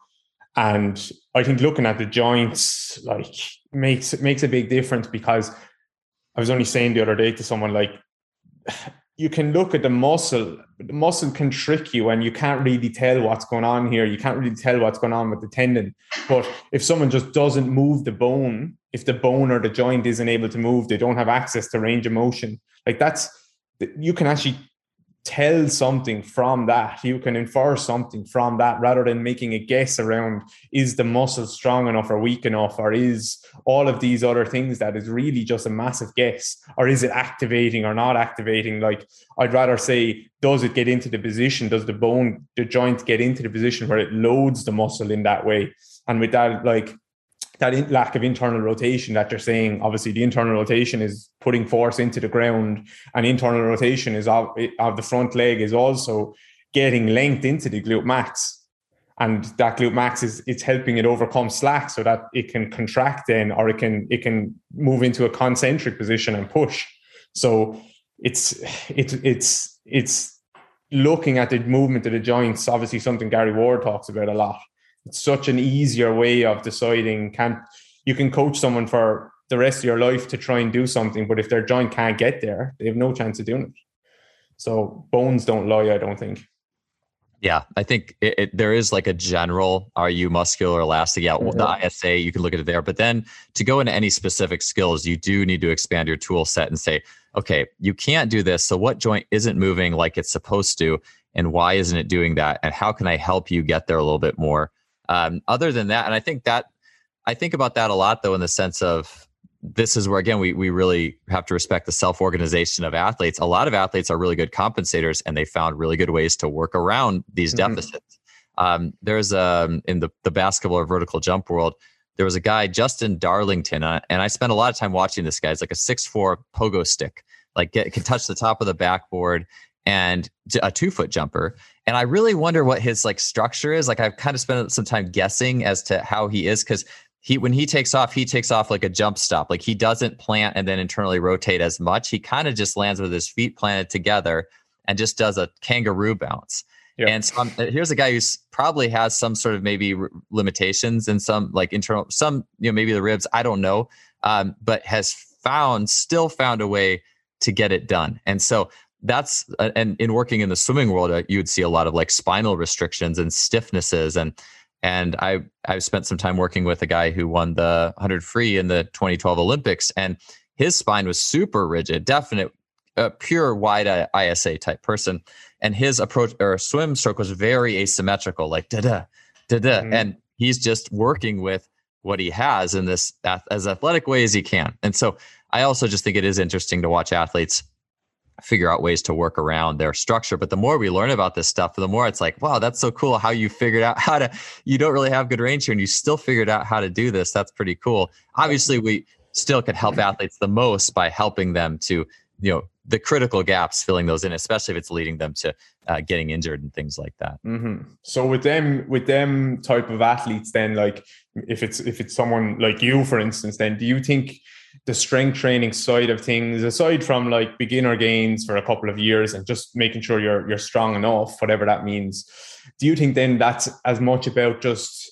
And I think looking at the joints like makes makes a big difference because I was only saying the other day to someone like you can look at the muscle. The muscle can trick you, and you can't really tell what's going on here. You can't really tell what's going on with the tendon. But if someone just doesn't move the bone, if the bone or the joint isn't able to move, they don't have access to range of motion. Like that's you can actually tell something from that. You can infer something from that rather than making a guess around is the muscle strong enough or weak enough, or is all of these other things that is really just a massive guess, or is it activating or not activating? Like, I'd rather say, does it get into the position? Does the bone, the joint get into the position where it loads the muscle in that way? And with that, like, that lack of internal rotation that you're saying, obviously the internal rotation is putting force into the ground, and internal rotation is of, of the front leg is also getting length into the glute max. And that glute max is it's helping it overcome slack so that it can contract then or it can it can move into a concentric position and push. So it's it's it's it's looking at the movement of the joints, obviously something Gary Ward talks about a lot it's such an easier way of deciding can you can coach someone for the rest of your life to try and do something but if their joint can't get there they have no chance of doing it so bones don't lie i don't think yeah, I think it, it, there is like a general are you muscular elastic? Yeah, mm-hmm. the ISA, you can look at it there. But then to go into any specific skills, you do need to expand your tool set and say, okay, you can't do this. So what joint isn't moving like it's supposed to? And why isn't it doing that? And how can I help you get there a little bit more? Um, other than that, and I think that I think about that a lot though, in the sense of this is where again we we really have to respect the self organization of athletes. A lot of athletes are really good compensators, and they found really good ways to work around these mm-hmm. deficits. Um, there's a um, in the the basketball or vertical jump world. There was a guy, Justin Darlington, uh, and I spent a lot of time watching this guy. He's like a six four pogo stick, like get, can touch the top of the backboard and a two foot jumper. And I really wonder what his like structure is. Like I've kind of spent some time guessing as to how he is because he when he takes off, he takes off like a jump stop. Like he doesn't plant and then internally rotate as much. He kind of just lands with his feet planted together and just does a kangaroo bounce. And so uh, here's a guy who's probably has some sort of maybe r- limitations and some like internal, some you know maybe the ribs. I don't know, um, but has found still found a way to get it done. And so that's uh, and in working in the swimming world uh, you would see a lot of like spinal restrictions and stiffnesses and and i i've spent some time working with a guy who won the 100 free in the 2012 olympics and his spine was super rigid definite uh, pure wide isa type person and his approach or swim stroke was very asymmetrical like da da da da mm-hmm. and he's just working with what he has in this as athletic way as he can and so i also just think it is interesting to watch athletes figure out ways to work around their structure. But the more we learn about this stuff, the more it's like, wow, that's so cool how you figured out how to, you don't really have good range here and you still figured out how to do this. That's pretty cool. Obviously, we still could help athletes the most by helping them to, you know, the critical gaps, filling those in, especially if it's leading them to uh, getting injured and things like that. Mm-hmm. So with them, with them type of athletes, then like if it's if it's someone like you, for instance, then do you think the strength training side of things, aside from like beginner gains for a couple of years and just making sure you're you're strong enough, whatever that means, do you think then that's as much about just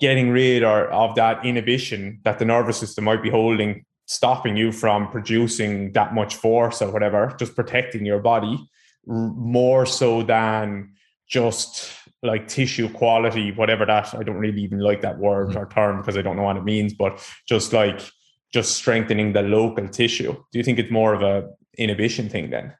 getting rid or of that inhibition that the nervous system might be holding, stopping you from producing that much force or whatever, just protecting your body more so than just like tissue quality, whatever that I don't really even like that word mm-hmm. or term because I don't know what it means, but just like just strengthening the local tissue. Do you think it's more of a inhibition thing then?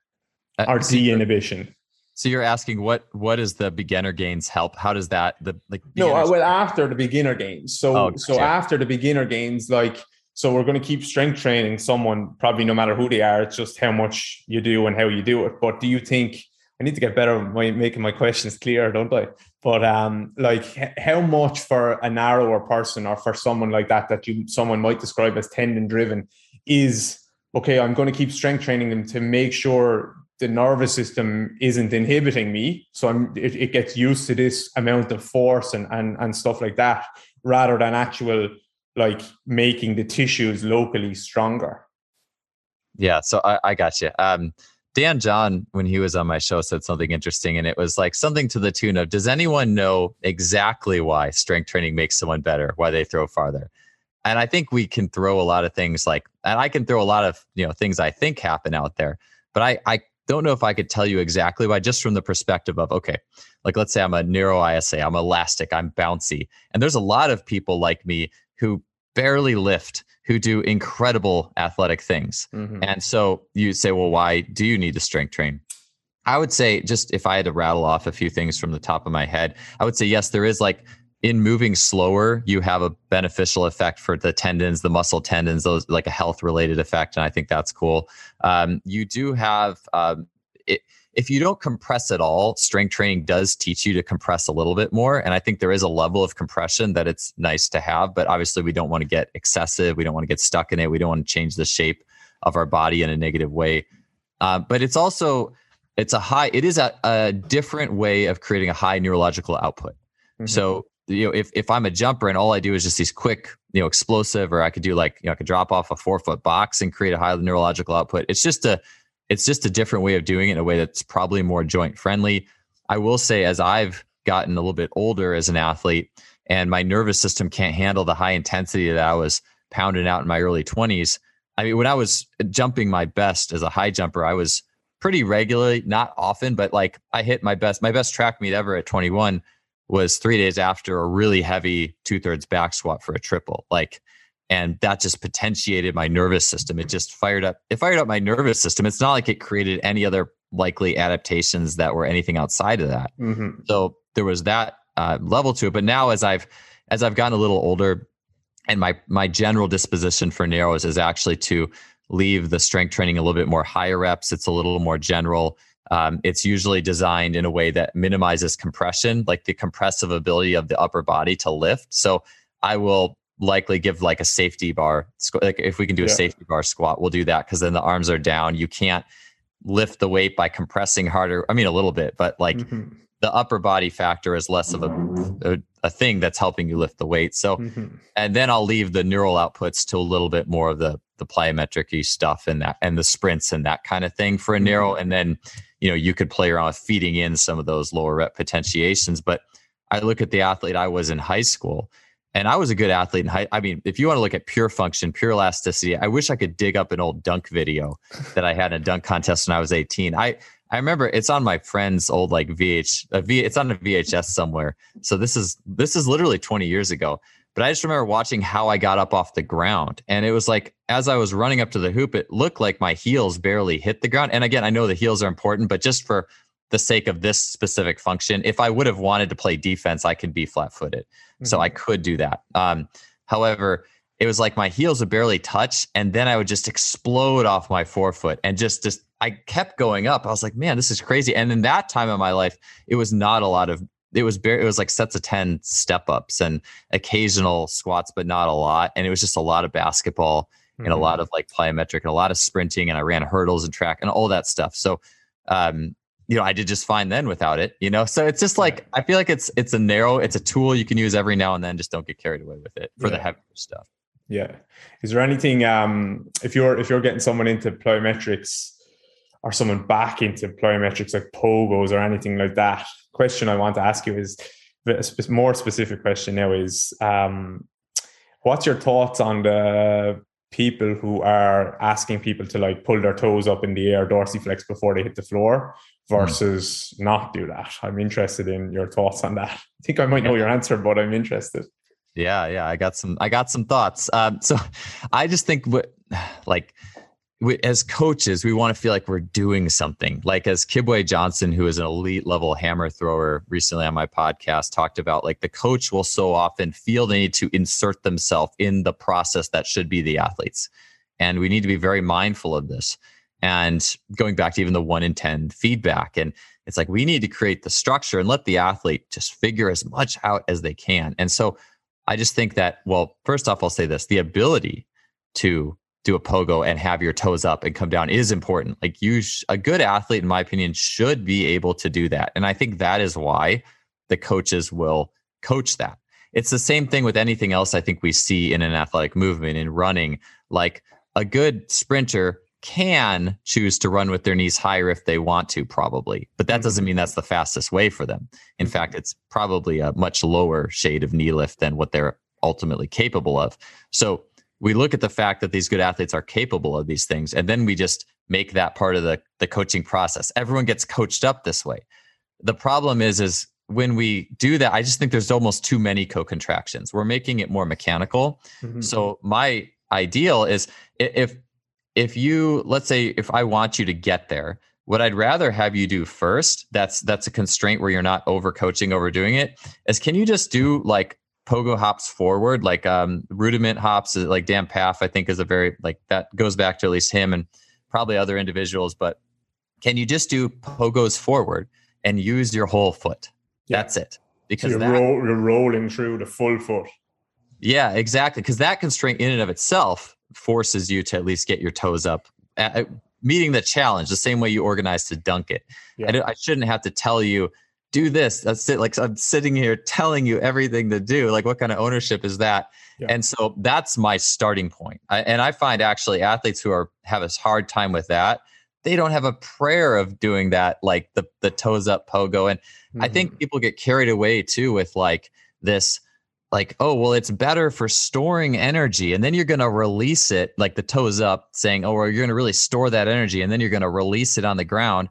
Uh, or de inhibition? So you're asking what what does the beginner gains help? How does that the like No, uh, well after the beginner gains. So oh, so yeah. after the beginner gains like so we're going to keep strength training someone probably no matter who they are it's just how much you do and how you do it. But do you think I need to get better at making my questions clear, don't I? But um, like how much for a narrower person or for someone like that that you someone might describe as tendon driven is okay. I'm going to keep strength training them to make sure the nervous system isn't inhibiting me, so I'm it, it gets used to this amount of force and and and stuff like that, rather than actual like making the tissues locally stronger. Yeah, so I, I got you. Um, Dan John, when he was on my show, said something interesting, and it was like something to the tune of Does anyone know exactly why strength training makes someone better, why they throw farther? and I think we can throw a lot of things like, and I can throw a lot of you know things I think happen out there, but I I don't know if I could tell you exactly why, just from the perspective of okay, like let's say I'm a narrow ISA, I'm elastic, I'm bouncy, and there's a lot of people like me who barely lift who do incredible athletic things. Mm-hmm. And so you'd say, well, why do you need to strength train? I would say, just if I had to rattle off a few things from the top of my head, I would say, yes, there is like in moving slower, you have a beneficial effect for the tendons, the muscle tendons, those like a health related effect. And I think that's cool. Um, you do have, um, it, if you don't compress at all, strength training does teach you to compress a little bit more. And I think there is a level of compression that it's nice to have, but obviously we don't want to get excessive. We don't want to get stuck in it. We don't want to change the shape of our body in a negative way. Uh, but it's also, it's a high, it is a, a different way of creating a high neurological output. Mm-hmm. So you know, if if I'm a jumper and all I do is just these quick, you know, explosive, or I could do like, you know, I could drop off a four foot box and create a high neurological output. It's just a, it's just a different way of doing it in a way that's probably more joint friendly. I will say, as I've gotten a little bit older as an athlete, and my nervous system can't handle the high intensity that I was pounding out in my early 20s. I mean, when I was jumping my best as a high jumper, I was pretty regularly, not often, but like I hit my best, my best track meet ever at 21 was three days after a really heavy two thirds back squat for a triple. Like, and that just potentiated my nervous system. It just fired up. It fired up my nervous system. It's not like it created any other likely adaptations that were anything outside of that. Mm-hmm. So there was that uh, level to it. But now, as I've as I've gotten a little older, and my my general disposition for narrows is actually to leave the strength training a little bit more higher reps. It's a little more general. Um, it's usually designed in a way that minimizes compression, like the compressive ability of the upper body to lift. So I will likely give like a safety bar. Like if we can do yeah. a safety bar squat, we'll do that because then the arms are down. You can't lift the weight by compressing harder. I mean, a little bit, but like mm-hmm. the upper body factor is less of a, a, a, thing that's helping you lift the weight. So, mm-hmm. and then I'll leave the neural outputs to a little bit more of the the plyometric stuff and that and the sprints and that kind of thing for a mm-hmm. narrow. And then you know, you could play around with feeding in some of those lower rep potentiations. But I look at the athlete I was in high school, and I was a good athlete in high. I mean, if you want to look at pure function, pure elasticity, I wish I could dig up an old dunk video that I had in a dunk contest when I was 18. I I remember it's on my friend's old like VH, a v, it's on a VHS somewhere. So this is this is literally 20 years ago. But I just remember watching how I got up off the ground. And it was like, as I was running up to the hoop, it looked like my heels barely hit the ground. And again, I know the heels are important, but just for the sake of this specific function, if I would have wanted to play defense, I could be flat footed. Mm-hmm. So I mm-hmm. could do that. Um, however, it was like my heels would barely touch. And then I would just explode off my forefoot and just, just, I kept going up. I was like, man, this is crazy. And in that time of my life, it was not a lot of it was bare, it was like sets of 10 step ups and occasional squats but not a lot and it was just a lot of basketball mm-hmm. and a lot mm-hmm. of like plyometric and a lot of sprinting and i ran hurdles and track and all that stuff so um you know i did just fine then without it you know? So it's just like i feel like it's it's a narrow it's a tool you can use every now and then just don't get carried away with it for yeah. the heavier stuff. Yeah. Is there anything um if you're if you're getting someone into plyometrics or someone back into plyometrics like pogos or anything like that? Question I want to ask you is a more specific question now is um, what's your thoughts on the people who are asking people to like pull their toes up in the air dorsiflex before they hit the floor versus mm. not do that i'm interested in your thoughts on that i think i might know your answer but i'm interested yeah yeah i got some i got some thoughts um, so i just think what like we, as coaches, we want to feel like we're doing something. Like as Kibwe Johnson, who is an elite level hammer thrower, recently on my podcast talked about, like the coach will so often feel the need to insert themselves in the process that should be the athletes, and we need to be very mindful of this. And going back to even the one in ten feedback, and it's like we need to create the structure and let the athlete just figure as much out as they can. And so, I just think that, well, first off, I'll say this: the ability to do a pogo and have your toes up and come down is important. Like you, sh- a good athlete, in my opinion, should be able to do that. And I think that is why the coaches will coach that. It's the same thing with anything else I think we see in an athletic movement in running. Like a good sprinter can choose to run with their knees higher if they want to, probably, but that doesn't mean that's the fastest way for them. In fact, it's probably a much lower shade of knee lift than what they're ultimately capable of. So we look at the fact that these good athletes are capable of these things, and then we just make that part of the, the coaching process. Everyone gets coached up this way. The problem is, is when we do that, I just think there's almost too many co-contractions. We're making it more mechanical. Mm-hmm. So my ideal is if if you let's say if I want you to get there, what I'd rather have you do first, that's that's a constraint where you're not over overcoaching, overdoing it, is can you just do like pogo hops forward, like um rudiment hops, like Dan Pfaff, I think is a very like that goes back to at least him and probably other individuals, but can you just do pogos forward and use your whole foot? Yeah. That's it. Because so you're, that, ro- you're rolling through the full foot. Yeah, exactly. Because that constraint in and of itself forces you to at least get your toes up, at, meeting the challenge the same way you organize to dunk it. Yeah. I, I shouldn't have to tell you do this. That's it. Like I'm sitting here telling you everything to do. Like what kind of ownership is that? Yeah. And so that's my starting point. I, and I find actually athletes who are have a hard time with that. They don't have a prayer of doing that, like the the toes up pogo. And mm-hmm. I think mm-hmm. people get carried away too with like this like, oh, well, it's better for storing energy. And then you're going to release it, like the toes up, saying, oh, well, you're going to really store that energy. And then you're going to release it on the ground.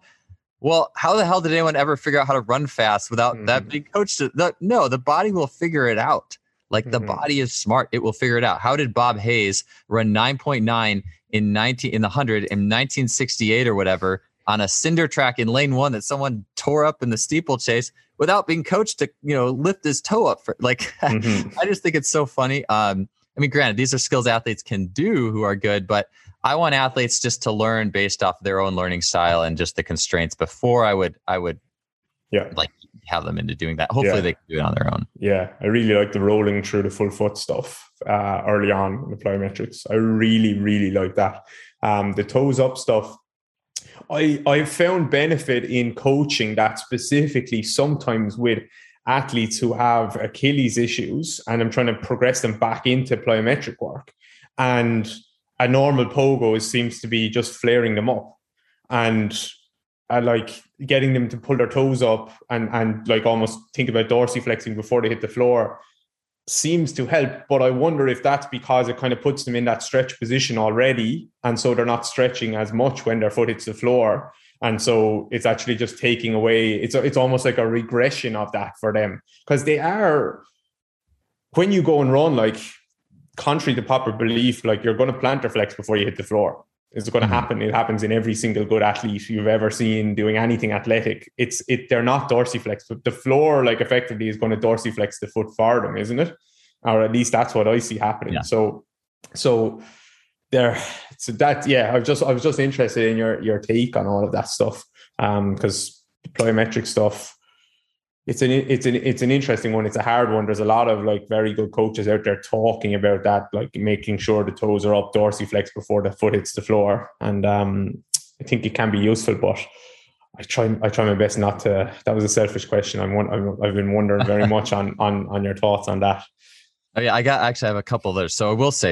Well, how the hell did anyone ever figure out how to run fast without mm-hmm. that being coached? The, no, the body will figure it out. Like the mm-hmm. body is smart; it will figure it out. How did Bob Hayes run 9.9 in 19 in the hundred in 1968 or whatever on a cinder track in lane one that someone tore up in the steeplechase without being coached to you know lift his toe up for like mm-hmm. i just think it's so funny. Um i mean granted these are skills athletes can do who are good but i want athletes just to learn based off their own learning style and just the constraints before i would i would yeah. like have them into doing that. Hopefully yeah. they can do it on their own. Yeah. I really like the rolling through the full foot stuff uh, early on in the plyometrics. I really really like that. Um the toes up stuff I I've found benefit in coaching that specifically sometimes with athletes who have Achilles issues and I'm trying to progress them back into plyometric work. And a normal pogo seems to be just flaring them up. And I like getting them to pull their toes up and and like almost think about dorsiflexing before they hit the floor seems to help. But I wonder if that's because it kind of puts them in that stretch position already. And so they're not stretching as much when their foot hits the floor. And so it's actually just taking away, it's, it's almost like a regression of that for them. Because they are, when you go and run, like contrary to popular belief, like you're going to plantar flex before you hit the floor. It's going to mm-hmm. happen. It happens in every single good athlete you've ever seen doing anything athletic. It's it. They're not dorsiflex, but the floor, like effectively, is going to dorsiflex the foot for them, isn't it? Or at least that's what I see happening. Yeah. So, so there. So that yeah, I was just I was just interested in your your take on all of that stuff, um, because plyometric stuff it's an it's an it's an interesting one. It's a hard one. There's a lot of like very good coaches out there talking about that, like making sure the toes are up dorsiflex before the foot hits the floor. And um, I think it can be useful, but I try I try my best not to. That was a selfish question. I'm one. I've been wondering very much on on on your thoughts on that. Oh yeah, I got actually I have a couple there. So I will say,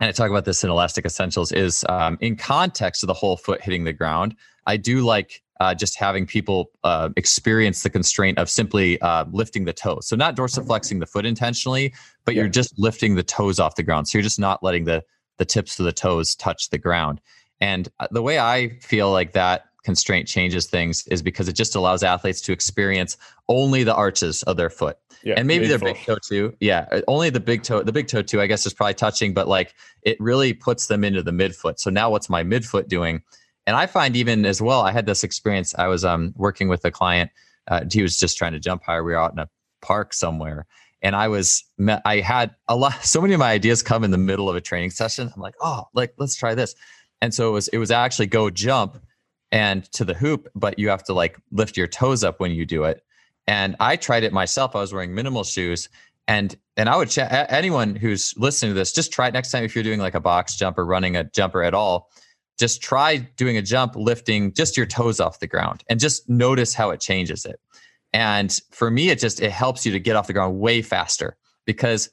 and I talk about this in Elastic Essentials, is um, in context of the whole foot hitting the ground. I do like uh, just having people uh, experience the constraint of simply uh, lifting the toes. So not dorsiflexing the foot intentionally, but yeah. you're just lifting the toes off the ground. So you're just not letting the the tips of the toes touch the ground. And uh, the way I feel like that constraint changes things is because it just allows athletes to experience only the arches of their foot. Yeah, and maybe their big toe too. Yeah, uh, only the big toe. The big toe too, I guess, is probably touching, but like it really puts them into the midfoot. So now, what's my midfoot doing? And I find even as well, I had this experience. I was um, working with a client. Uh, he was just trying to jump higher. We were out in a park somewhere, and I was I had a lot. So many of my ideas come in the middle of a training session. I'm like, oh, like let's try this. And so it was it was actually go jump and to the hoop, but you have to like lift your toes up when you do it. And I tried it myself. I was wearing minimal shoes, and and I would ch- anyone who's listening to this, just try it next time if you're doing like a box jump or running a jumper at all just try doing a jump lifting just your toes off the ground and just notice how it changes it and for me it just it helps you to get off the ground way faster because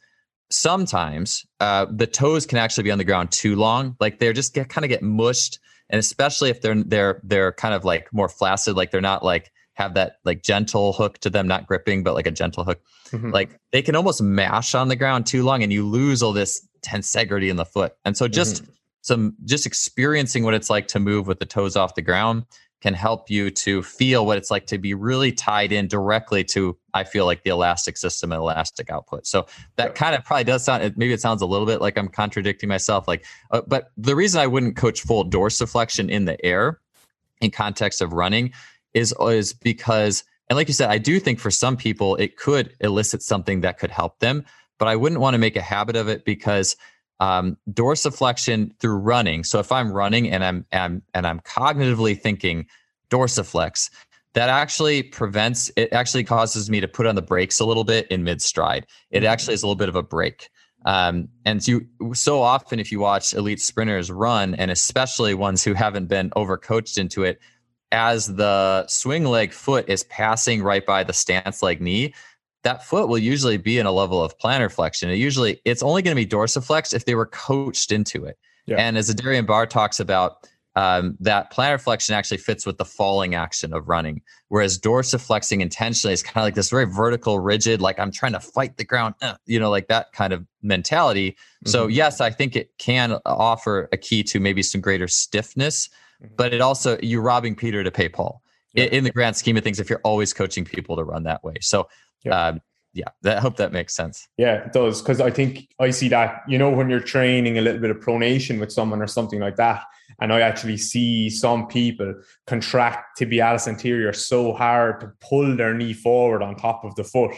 sometimes uh, the toes can actually be on the ground too long like they're just get kind of get mushed and especially if they're they're they're kind of like more flaccid like they're not like have that like gentle hook to them, not gripping, but like a gentle hook. Mm-hmm. Like they can almost mash on the ground too long and you lose all this tensegrity in the foot. And so just mm-hmm. Some just experiencing what it's like to move with the toes off the ground can help you to feel what it's like to be really tied in directly to i feel like the elastic system and elastic output. So that kind of probably does sound maybe it sounds a little bit like i'm contradicting myself like uh, but the reason i wouldn't coach full dorsiflexion in the air in context of running is is because and like you said i do think for some people it could elicit something that could help them but i wouldn't want to make a habit of it because um, dorsiflexion through running. So if I'm running and I'm, I'm and I'm cognitively thinking dorsiflex, that actually prevents it actually causes me to put on the brakes a little bit in mid stride. It mm-hmm. actually is a little bit of a break. Um, and you so often if you watch elite sprinters run, and especially ones who haven't been overcoached into it, as the swing leg foot is passing right by the stance leg knee, that foot will usually be in a level of plantar flexion. It usually it's only going to be dorsiflex if they were coached into it. Yeah. And as Adarian Barr talks about, um, that plantar flexion actually fits with the falling action of running, whereas dorsiflexing intentionally is kind of like this very vertical, rigid, like I'm trying to fight the ground, uh, you know, like that kind of mentality. Mm-hmm. So yes, I think it can offer a key to maybe some greater stiffness, mm-hmm. but it also you're robbing Peter to pay Paul. Yeah. In, in the grand scheme of things, if you're always coaching people to run that way, so yeah. Um, yeah, that, I hope that makes sense. Yeah, it does. Because I think I see that, you know, when you're training a little bit of pronation with someone or something like that, and I actually see some people contract tibialis anterior so hard to pull their knee forward on top of the foot.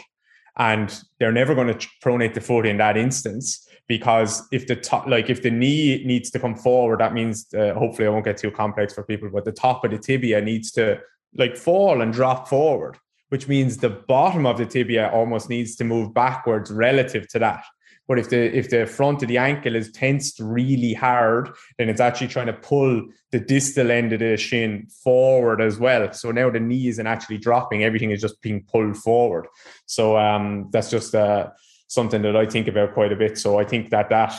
And they're never going to pronate the foot in that instance because if the top, like if the knee needs to come forward, that means uh, hopefully I won't get too complex for people, but the top of the tibia needs to like fall and drop forward which means the bottom of the tibia almost needs to move backwards relative to that. But if the if the front of the ankle is tensed really hard, then it's actually trying to pull the distal end of the shin forward as well. So now the knee isn't actually dropping; everything is just being pulled forward. So um, that's just uh, something that I think about quite a bit. So I think that that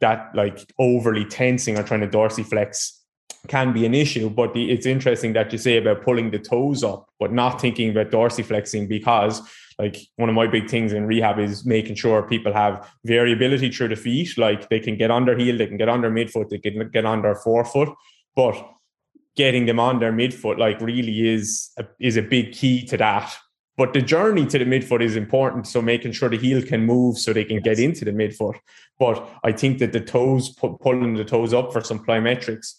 that like overly tensing or trying to dorsiflex can be an issue. But the, it's interesting that you say about pulling the toes up, but not thinking about dorsiflexing because like one of my big things in rehab is making sure people have variability through the feet. Like they can get under heel, they can get under midfoot, they can get under forefoot, but getting them on their midfoot like really is a, is a big key to that. But the journey to the midfoot is important. So making sure the heel can move so they can yes. get into the midfoot. But I think that the toes, pulling the toes up for some plyometrics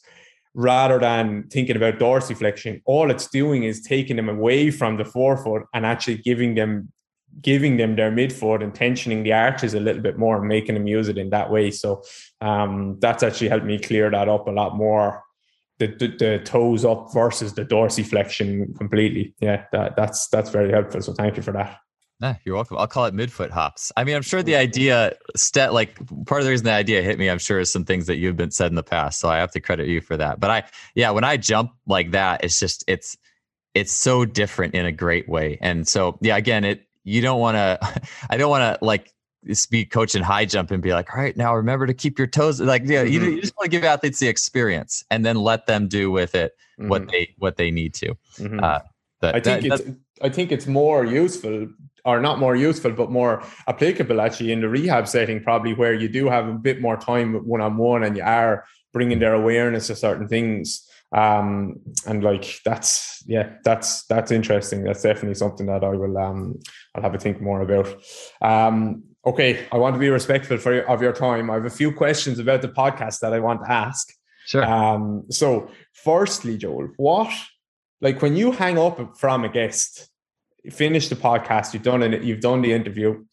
rather than thinking about dorsiflexion, all it's doing is taking them away from the forefoot and actually giving them giving them their midfoot and tensioning the arches a little bit more and making them use it in that way. So um, that's actually helped me clear that up a lot more. The, the, the toes up versus the dorsiflexion completely. Yeah, that, that's that's very helpful. So thank you for that. Nah, you're welcome. I'll call it midfoot hops. I mean, I'm sure the idea, st- like part of the reason the idea hit me, I'm sure is some things that you've been said in the past. So I have to credit you for that. But I, yeah, when I jump like that, it's just it's it's so different in a great way. And so yeah, again, it you don't want to, I don't want to like be coaching high jump and be like, all right, now remember to keep your toes. Like, yeah, mm-hmm. you, you, just want to give athletes the experience and then let them do with it mm-hmm. what they what they need to. Mm-hmm. Uh, I think that, it's I think it's more useful or not more useful, but more applicable actually in the rehab setting, probably where you do have a bit more time one on one and you are bringing their awareness to certain things. Um, and like that's yeah, that's that's interesting. That's definitely something that I will um I'll have to think more about. Um, okay, I want to be respectful for of your time. I have a few questions about the podcast that I want to ask. Sure. Um, so firstly, Joel, what like when you hang up from a guest, finish the podcast, you've done it, you've done the interview.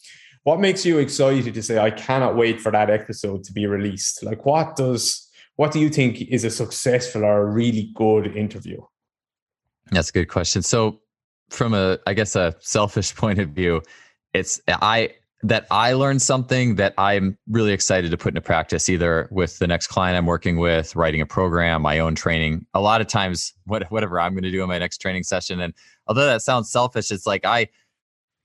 What makes you excited to say, I cannot wait for that episode to be released? Like what does what do you think is a successful or a really good interview? That's a good question. So from a I guess a selfish point of view, it's I that I learned something that I'm really excited to put into practice, either with the next client I'm working with, writing a program, my own training. A lot of times, what, whatever I'm going to do in my next training session. And although that sounds selfish, it's like I,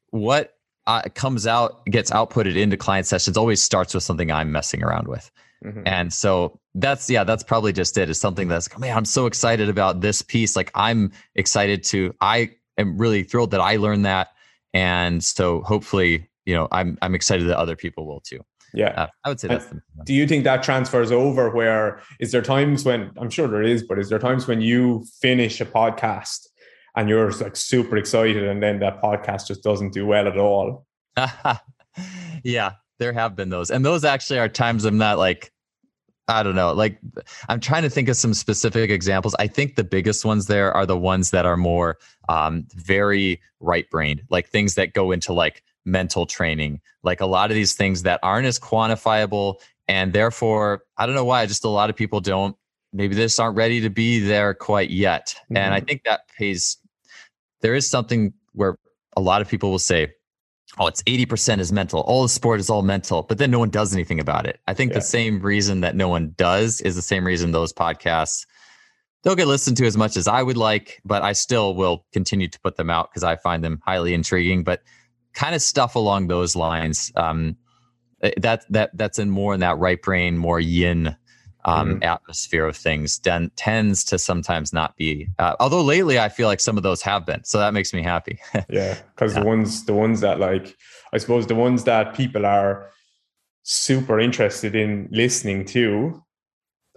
what uh, comes out, gets outputted into client sessions always starts with something I'm messing around with. Mm-hmm. And so that's, yeah, that's probably just it. Is something that's, like, man, I'm so excited about this piece. Like I'm excited to, I am really thrilled that I learned that, and so hopefully, you know, I'm I'm excited that other people will too. Yeah, uh, I would say that's. The, do you think that transfers over? Where is there times when I'm sure there is, but is there times when you finish a podcast and you're like super excited, and then that podcast just doesn't do well at all? yeah, there have been those, and those actually are times I'm not like I don't know. Like, I'm trying to think of some specific examples. I think the biggest ones there are the ones that are more um, very right brained, like things that go into like mental training, like a lot of these things that aren't as quantifiable. And therefore, I don't know why, just a lot of people don't, maybe they just aren't ready to be there quite yet. Mm-hmm. And I mm-hmm. think that pays, there is something where a lot of people will say, oh, it's 80% is mental. All the sport is all mental, but then no one does anything about it. I think yeah. the same reason that no one does is the same reason those podcasts don't get listened to as much as I would like, but I still will continue to put them out because I find them highly intriguing. But kind of stuff along those lines, um, eh, that that that's in more in that right brain, more yin um, mm-hmm. atmosphere of things den- tends to sometimes not be. Uh, although lately, I feel like some of those have been, so that makes me happy. yeah, because yeah. the ones, the ones that like, I suppose the ones that people are super interested in listening to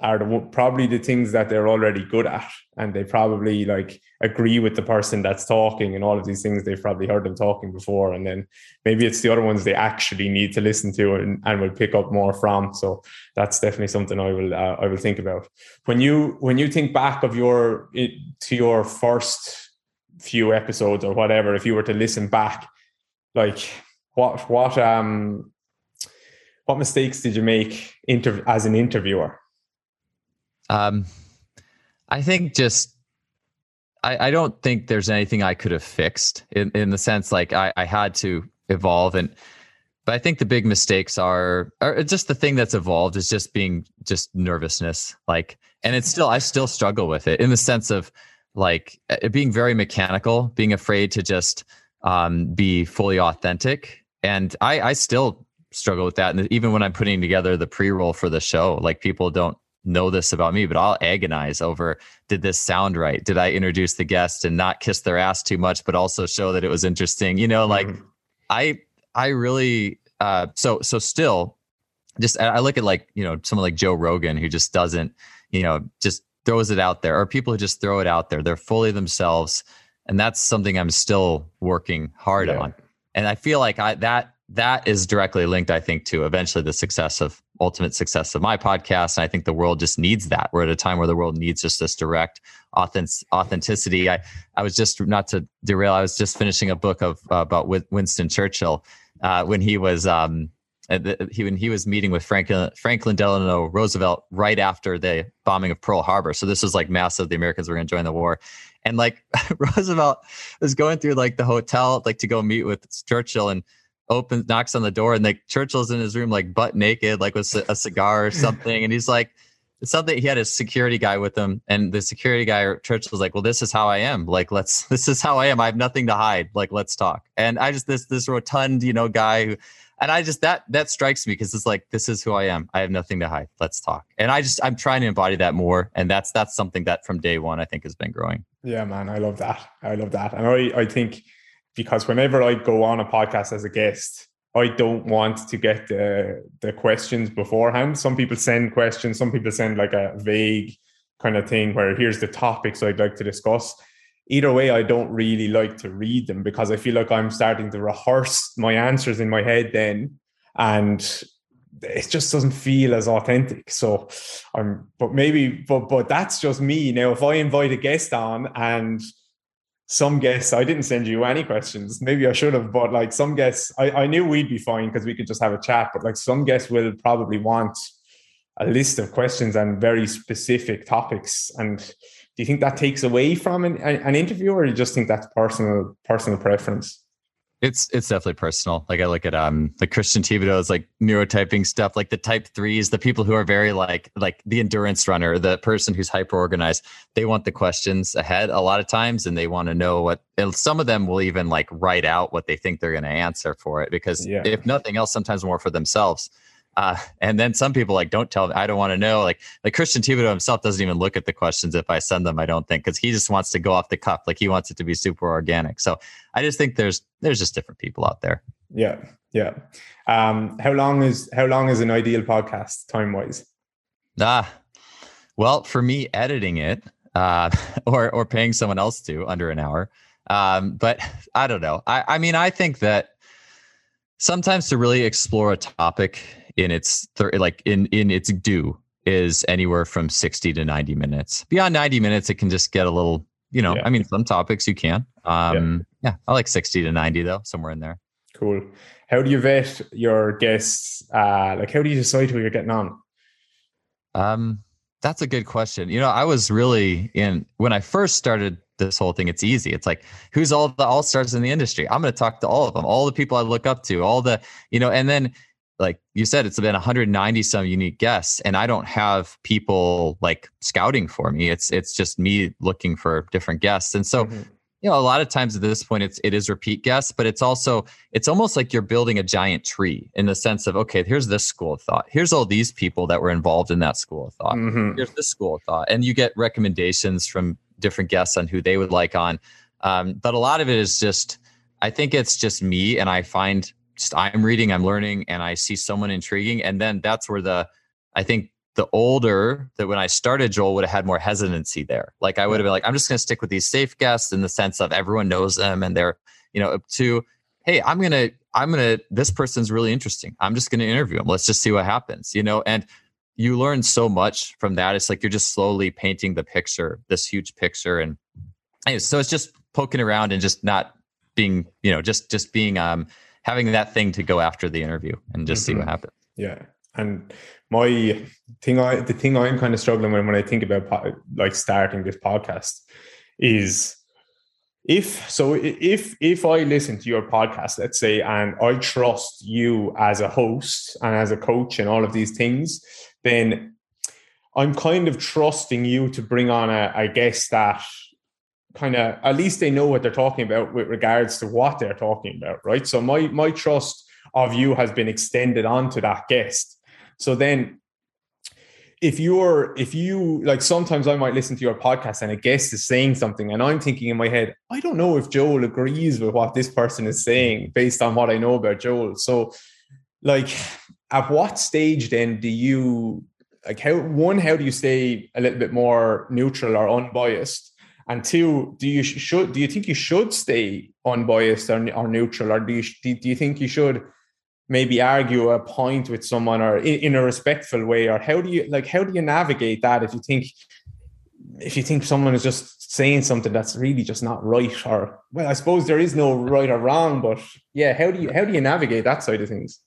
are the probably the things that they're already good at. And they probably like agree with the person that's talking and all of these things. They've probably heard them talking before. And then maybe it's the other ones they actually need to listen to and, and will pick up more from. So that's definitely something i will uh, i will think about. When you when you think back of your to your first few episodes or whatever if you were to listen back like what what um what mistakes did you make inter- as an interviewer um, I think just I, I don't think there's anything I could have fixed in, in the sense like I, I had to evolve and but I think the big mistakes are are just the thing that's evolved is just being just nervousness. Like and it's still I still struggle with it in the sense of like being very mechanical, being afraid to just um, be fully authentic. And I, I still struggle with that. And even when I'm putting together the pre-roll for the show, like people don't know this about me, but I'll agonize over did this sound right? Did I introduce the guest and not kiss their ass too much, but also show that it was interesting? You know, like mm-hmm. I I really uh so so still just I look at like, you know, someone like Joe Rogan who just doesn't, you know, just throws it out there, or people who just throw it out there. They're fully themselves. And that's something I'm still working hard yeah. on. And I feel like I that that is directly linked, I think, to eventually the success of ultimate success of my podcast. And I think the world just needs that. We're at a time where the world needs just this direct authentic- authenticity. I, I was just not to derail. I was just finishing a book of uh, about Winston Churchill uh, when he was um, uh, he when he was meeting with Franklin Franklin Delano Roosevelt right after the bombing of Pearl Harbor. So this was like massive. The Americans were going to join the war, and like Roosevelt was going through like the hotel like to go meet with Churchill and opens knocks on the door and like Churchill's in his room like butt naked like with a cigar or something and he's like something he had a security guy with him and the security guy Churchill was like well this is how I am like let's this is how I am I have nothing to hide like let's talk. And I just this this rotund you know guy who and I just that that strikes me because it's like this is who I am I have nothing to hide let's talk. And I just I'm trying to embody that more and that's that's something that from day one I think has been growing. Yeah man I love that I love that and I I think because whenever I go on a podcast as a guest, I don't want to get the the questions beforehand. Some people send questions, some people send like a vague kind of thing where here's the topics I'd like to discuss. Either way, I don't really like to read them because I feel like I'm starting to rehearse my answers in my head then. And it just doesn't feel as authentic. So I'm but maybe but but that's just me. Now if I invite a guest on and some guests i didn't send you any questions. Maybe i should have but like some guests i, I knew we'd be fine because we could just have a chat but like some guests will probably want a list of questions and very specific topics. And do you think that takes away from an, an interview or do you just think that's personal personal preference it's it's definitely personal. Like I look at um like Christian Thibaudeau's like neurotyping stuff, like the type threes, the people who are very like like the endurance runner, the person who's hyper organized. They want the questions ahead a lot of times, and they want to know what. some of them will even like write out what they think they're going to answer for it, because yeah. if nothing else, sometimes more for themselves. Uh, and then some people like don't tell. I don't want to know. Like like Christian Thibaudeau himself doesn't even look at the questions if I send them. I don't think because he just wants to go off the cuff. Like he wants it to be super organic. So I just think there's there's just different people out there. Yeah, yeah. Um, how long is how long is an ideal podcast time wise? Ah, well, for me, editing it uh, or or paying someone else to under an hour. Um, but I don't know. I, I mean, I think that sometimes to really explore a topic in its thir- like in in its due is anywhere from 60 to 90 minutes. Beyond 90 minutes, it can just get a little, you know, yeah. I mean, some topics you can. Um, yeah. yeah, I like 60 to 90 though, somewhere in there. Cool. How do you vet your guests? Uh, like, how do you decide who you're getting on? Um, that's a good question. You know, I was really in when I first started this whole thing. It's easy. It's like who's all the all stars in the industry? I'm going to talk to all of them, all the people I look up to, all the you know, and then like you said, it's been 190 some unique guests, and I don't have people like scouting for me. It's it's just me looking for different guests, and so. Mm-hmm you know a lot of times at this point it's it is repeat guests but it's also it's almost like you're building a giant tree in the sense of okay here's this school of thought here's all these people that were involved in that school of thought mm-hmm. here's this school of thought and you get recommendations from different guests on who they would like on um, but a lot of it is just i think it's just me and i find just i'm reading i'm learning and i see someone intriguing and then that's where the i think the older that when I started, Joel would have had more hesitancy there. Like I would have been like, I'm just going to stick with these safe guests in the sense of everyone knows them and they're, you know, up to, hey, I'm going to, I'm going to, this person's really interesting. I'm just going to interview them. Let's just see what happens, you know? And you learn so much from that. It's like you're just slowly painting the picture, this huge picture. And so it's just poking around and just not being, you know, just, just being, um, having that thing to go after the interview and just mm-hmm. see what mm-hmm. happens. Yeah. And my thing, I the thing I'm kind of struggling with when I think about po- like starting this podcast is if so if if I listen to your podcast, let's say, and I trust you as a host and as a coach and all of these things, then I'm kind of trusting you to bring on a, a guest that kind of at least they know what they're talking about with regards to what they're talking about, right? So my my trust of you has been extended onto that guest. So then if you're if you like sometimes I might listen to your podcast and a guest is saying something and I'm thinking in my head, I don't know if Joel agrees with what this person is saying based on what I know about Joel. So like at what stage then do you like how one how do you stay a little bit more neutral or unbiased and two do you should do you think you should stay unbiased or, or neutral? Or do you do you think you should maybe argue a point with someone or in, a respectful way? Or how do you like how do you navigate that if you think if you think someone is just saying something that's really just not right? Or well i suppose there is no right or wrong but yeah how do you how do you navigate that side of things?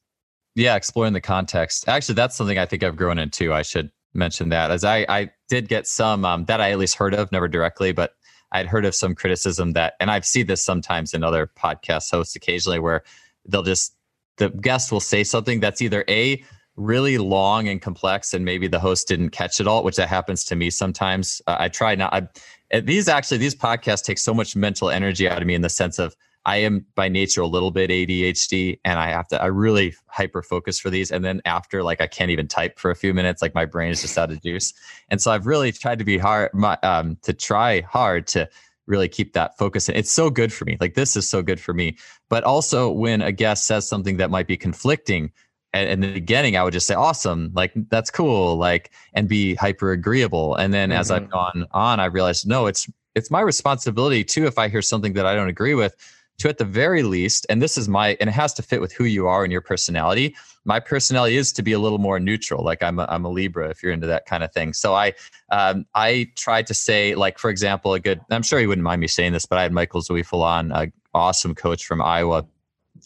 Yeah exploring the context. Actually that's something i think i've grown into i should mention that as i i did get some um, that i at least heard of never directly but i'd heard of some criticism that and i've seen this sometimes in other podcast hosts occasionally where they'll just the guest will say something that's either a really long and complex and maybe the host didn't catch it all which that happens to me sometimes. Uh, i try not I, these actually these podcasts take so much mental energy out of me in the sense of i am by nature a little bit adhd and i have to i really hyper focus for these and then after like i can't even type for a few minutes like my brain is just out of juice and so i've really tried to be hard my, um, to try hard to really keep that focus. And It's so good for me. Like this is so good for me. But also when a guest says something that might be conflicting, and in the beginning, I would just say, awesome, like that's cool, like, and be hyper agreeable. And then mm-hmm. as I've mm-hmm. gone on, I realized, no, it's it's my responsibility too if I hear something that I don't agree with, to at the very least, and this is my, and it has to fit with who you are and your personality. My personality is to be a little more neutral. Like I'm a, I'm a Libra if you're into that kind of thing. So I, um, I tried to say, like, for example, a good, I'm sure you wouldn't mind me saying this, but I had Michael Zweifel on, an awesome coach from Iowa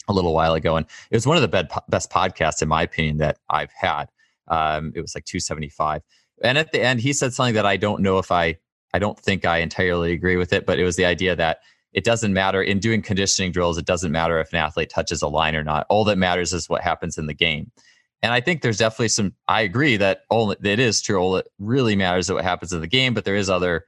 a little while ago. And it was one of the best podcasts, in my opinion, that I've had. Um, it was like 275. And at the end, he said something that I don't know if I, I don't think I entirely agree with it, but it was the idea that it doesn't matter in doing conditioning drills. It doesn't matter if an athlete touches a line or not. All that matters is what happens in the game. And I think there's definitely some. I agree that all it is true. All that really matters is what happens in the game, but there is other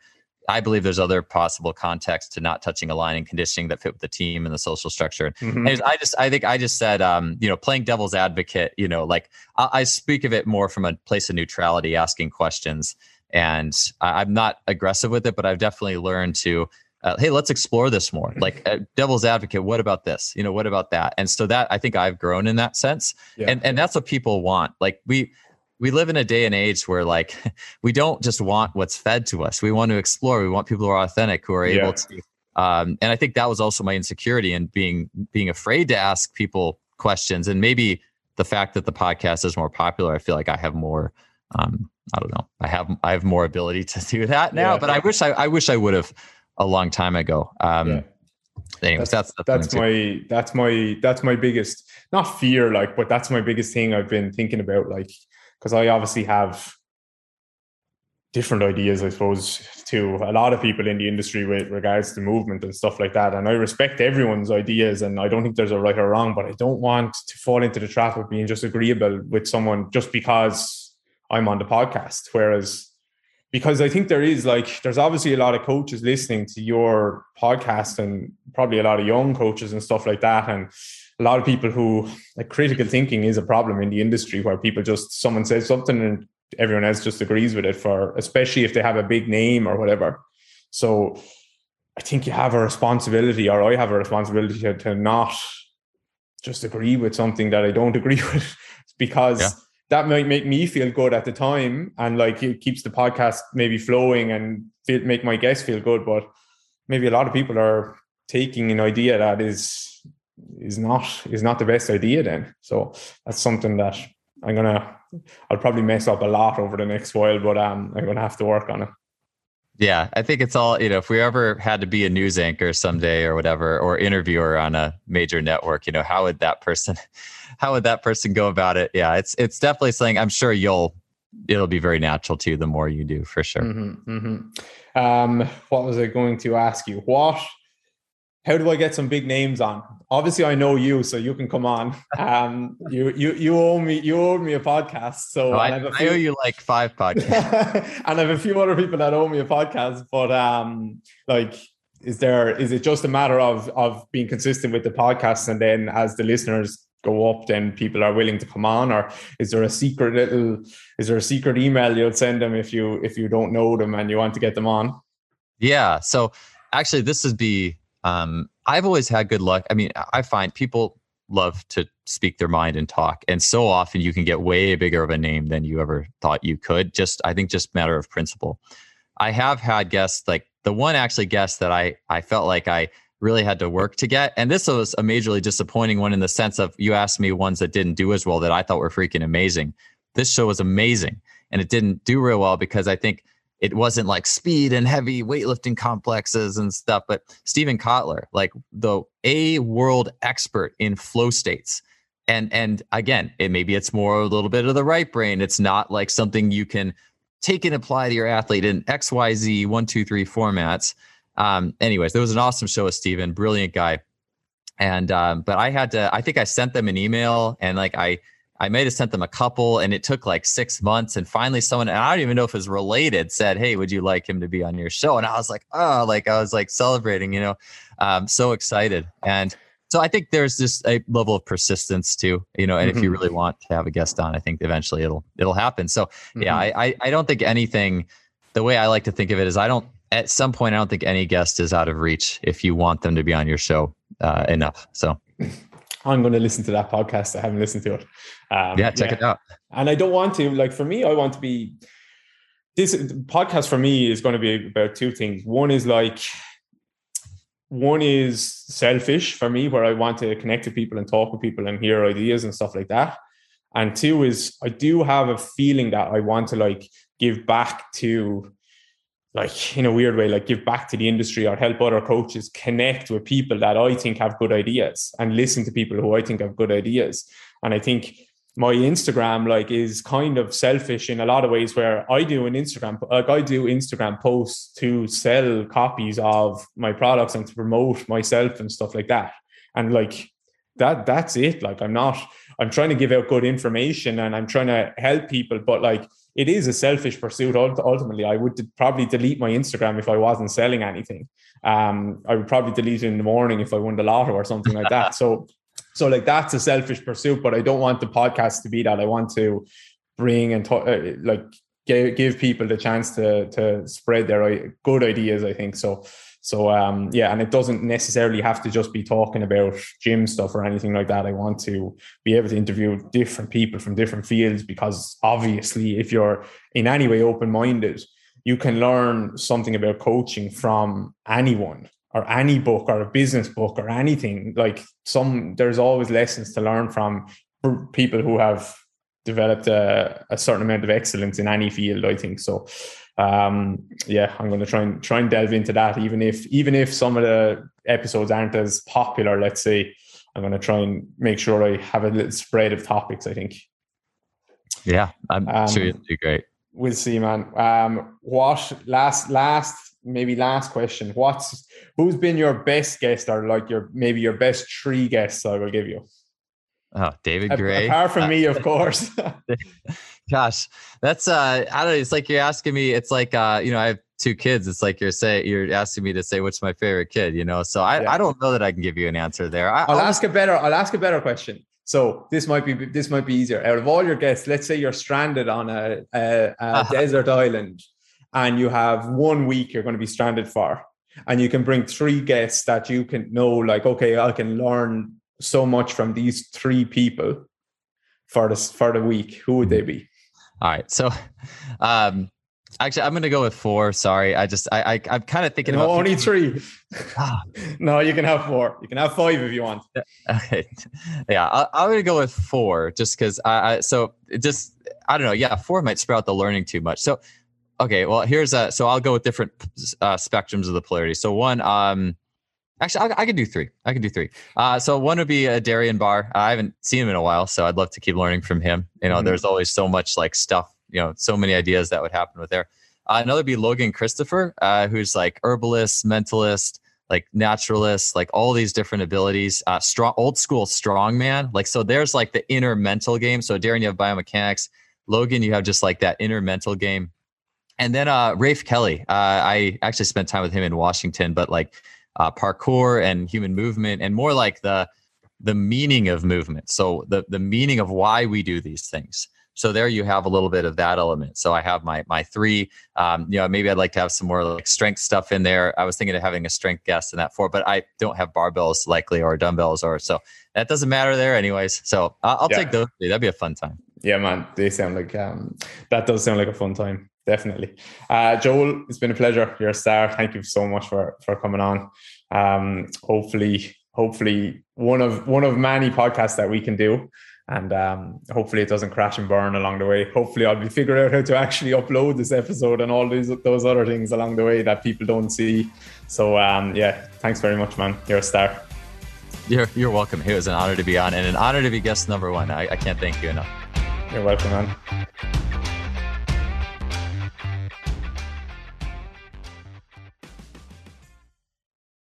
I believe there's other possible context to not touching a line and conditioning that fit with the team and the social structure. Mm-hmm. I just, I think I just said, um, you know, playing devil's advocate, you know, like I, I, speak of it more from a place of neutrality, asking questions. And I, am not aggressive with it, but I've definitely learned to, uh, hey, let's explore this more. Like uh, devil's advocate, what about this? You know, what about that? And so that I think I've grown in that sense. Yeah. And and that's what people want. Like we we live in a day and age where like we don't just want what's fed to us. We want to explore. We want people who are authentic, who are yeah. able to. Um, and I think that was also my insecurity and in being being afraid to ask people questions. And maybe the fact that the podcast is more popular, I feel like I have more. Um, I don't know. I have I have more ability to do that now. Yeah. But I wish I I wish I would have a long time ago. Um, yeah. Anyways, that's that's, that's my that's my that's my biggest not fear like, but that's my biggest thing I've been thinking about like because I obviously have different ideas, I suppose, to a lot of people in the industry with regards to movement and stuff like that. And I respect everyone's ideas, and I don't think there's a right or wrong, but I don't want to fall into the trap of being just agreeable with someone just because I'm on the podcast. Whereas, because I think there is like, there's obviously a lot of coaches listening to your podcast, and probably a lot of young coaches and stuff like that. And a lot of people who like critical thinking is a problem in the industry where people just someone says something and everyone else just agrees with it for especially if they have a big name or whatever so i think you have a responsibility or i have a responsibility to, to not just agree with something that i don't agree with because yeah. That might make me feel good at the time and like it keeps the podcast maybe flowing and feel, make my guests feel good but maybe a lot of people are taking an idea that is is not is not the best idea then. So that's something that I'm gonna I'll probably mess up a lot over the next while, but um I'm gonna have to work on it. Yeah, I think it's all, you know, if we ever had to be a news anchor someday or whatever, or interviewer on a major network, you know, how would that person how would that person go about it? Yeah, it's it's definitely something I'm sure you'll it'll be very natural to you the more you do for sure. Mm-hmm, mm-hmm. Um, what was I going to ask you? What how do I get some big names on? Obviously, I know you, so you can come on. Um, you you you owe me you owe me a podcast. So oh, I, I, few, I, owe you like five podcasts, and I have a few other people that owe me a podcast. But um, like, is there is it just a matter of of being consistent with the podcast, and then as the listeners go up, then people are willing to come on, or is there a secret little is there a secret email you'll send them if you if you don't know them and you want to get them on? Yeah. So actually, this would be um, I've always had good luck. I mean, I find people love to speak their mind and talk, and so often you can get way bigger of a name than you ever thought you could. Just, I think, just matter of principle. I have had guests like the one actually guest that I I felt like I really had to work to get, and this was a majorly disappointing one in the sense of you asked me ones that didn't do as well that I thought were freaking amazing. This show was amazing, and it didn't do real well because I think it wasn't like speed and heavy weightlifting complexes and stuff. But Steven Kotler, like the a world expert in flow states. And and again, it maybe it's more a little bit of the right brain. It's not like something you can take and apply to your athlete in XYZ one, two, three formats. Um, anyways, there was an awesome show with Steven, brilliant guy. And um, but I had to, I think I sent them an email and like I I may have sent them a couple and it took like six months. And finally, someone, and I don't even know if it was related, said, Hey, would you like him to be on your show? And I was like, Oh, like I was like celebrating, you know, um, so excited. And so I think there's just a level of persistence too, you know, and mm-hmm. if you mm-hmm. really want to have a guest on, I think eventually it'll, it'll happen. So mm-hmm. yeah, I, I don't think anything, the way I like to think of it is I don't, at some point, I don't think any guest is out of reach if you want them to be on your show uh, enough. So I'm going to listen to that podcast. I haven't listened to it. Um, yeah, check yeah. it out. And I don't want to, like, for me, I want to be. This podcast for me is going to be about two things. One is like, one is selfish for me, where I want to connect with people and talk with people and hear ideas and stuff like that. And two is I do have a feeling that I want to like give back to like in a weird way, like give back to the industry or help other coaches connect with people that I think have good ideas and listen to people who I think have good ideas. And I think my Instagram like is kind of selfish in a lot of ways where I do an Instagram like I do Instagram posts to sell copies of my products and to promote myself and stuff like that. And like that that's it. Like I'm not I'm trying to give out good information and I'm trying to help people, but like it is a selfish pursuit. Ultimately, I would probably delete my Instagram if I wasn't selling anything. Um, I would probably delete it in the morning if I won the lotto or something like that. So, so like that's a selfish pursuit. But I don't want the podcast to be that. I want to bring and talk, uh, like give, give people the chance to to spread their good ideas. I think so. So um, yeah, and it doesn't necessarily have to just be talking about gym stuff or anything like that. I want to be able to interview different people from different fields because obviously, if you're in any way open minded, you can learn something about coaching from anyone or any book or a business book or anything. Like some, there's always lessons to learn from people who have developed a, a certain amount of excellence in any field. I think so um, yeah, I'm going to try and try and delve into that. Even if even if some of the episodes aren't as popular, let's say, I'm going to try and make sure I have a little spread of topics. I think. Yeah, I'm um, sure you'll do great. We'll see, man. Um, what last last maybe last question? What's who's been your best guest or like your maybe your best three guests? I will give you. Oh, David Grey. Apart from me, of course. Gosh, that's uh I don't know. It's like you're asking me, it's like uh, you know, I have two kids. It's like you're saying you're asking me to say which my favorite kid, you know. So I, yeah. I don't know that I can give you an answer there. I, will ask a better I'll ask a better question. So this might be this might be easier. Out of all your guests, let's say you're stranded on a, a, a uh-huh. desert island and you have one week you're going to be stranded for. And you can bring three guests that you can know, like, okay, I can learn so much from these three people for the for the week, who would they be? All right, so um, actually, I'm going to go with four. Sorry, I just I, I am kind of thinking no, about only three. Ah. no, you can have four. You can have five if you want. Okay, yeah, I, I'm going to go with four just because I, I so just I don't know. Yeah, four might sprout the learning too much. So okay, well here's a so I'll go with different uh, spectrums of the polarity. So one, um, Actually, I, I could do three. I could do three. Uh, so one would be a Darian Barr. I haven't seen him in a while, so I'd love to keep learning from him. You know, mm-hmm. there's always so much like stuff. You know, so many ideas that would happen with there. Uh, another would be Logan Christopher, uh, who's like herbalist, mentalist, like naturalist, like all these different abilities. Uh, strong, old school strongman. Like so, there's like the inner mental game. So Darian, you have biomechanics. Logan, you have just like that inner mental game. And then uh, Rafe Kelly. Uh, I actually spent time with him in Washington, but like uh, parkour and human movement and more like the the meaning of movement. So the the meaning of why we do these things. So there you have a little bit of that element. So i have my my three um, you know maybe i'd like to have some more like strength stuff in there. I was thinking of having a strength guest in that four but i don't have barbells likely or dumbbells or so that doesn't matter there anyways. So i'll, I'll yeah. take those three. That'd be a fun time. Yeah man they sound like um that does sound like a fun time definitely. Uh, Joel, it's been a pleasure. You're a star. Thank you so much for for coming on. Um, hopefully, hopefully one of one of many podcasts that we can do. And um, hopefully it doesn't crash and burn along the way. Hopefully I'll be figuring out how to actually upload this episode and all these those other things along the way that people don't see. So um, yeah, thanks very much, man. You're a star. You're you're welcome. It was an honor to be on and an honor to be guest number one. I, I can't thank you enough. You're welcome, man.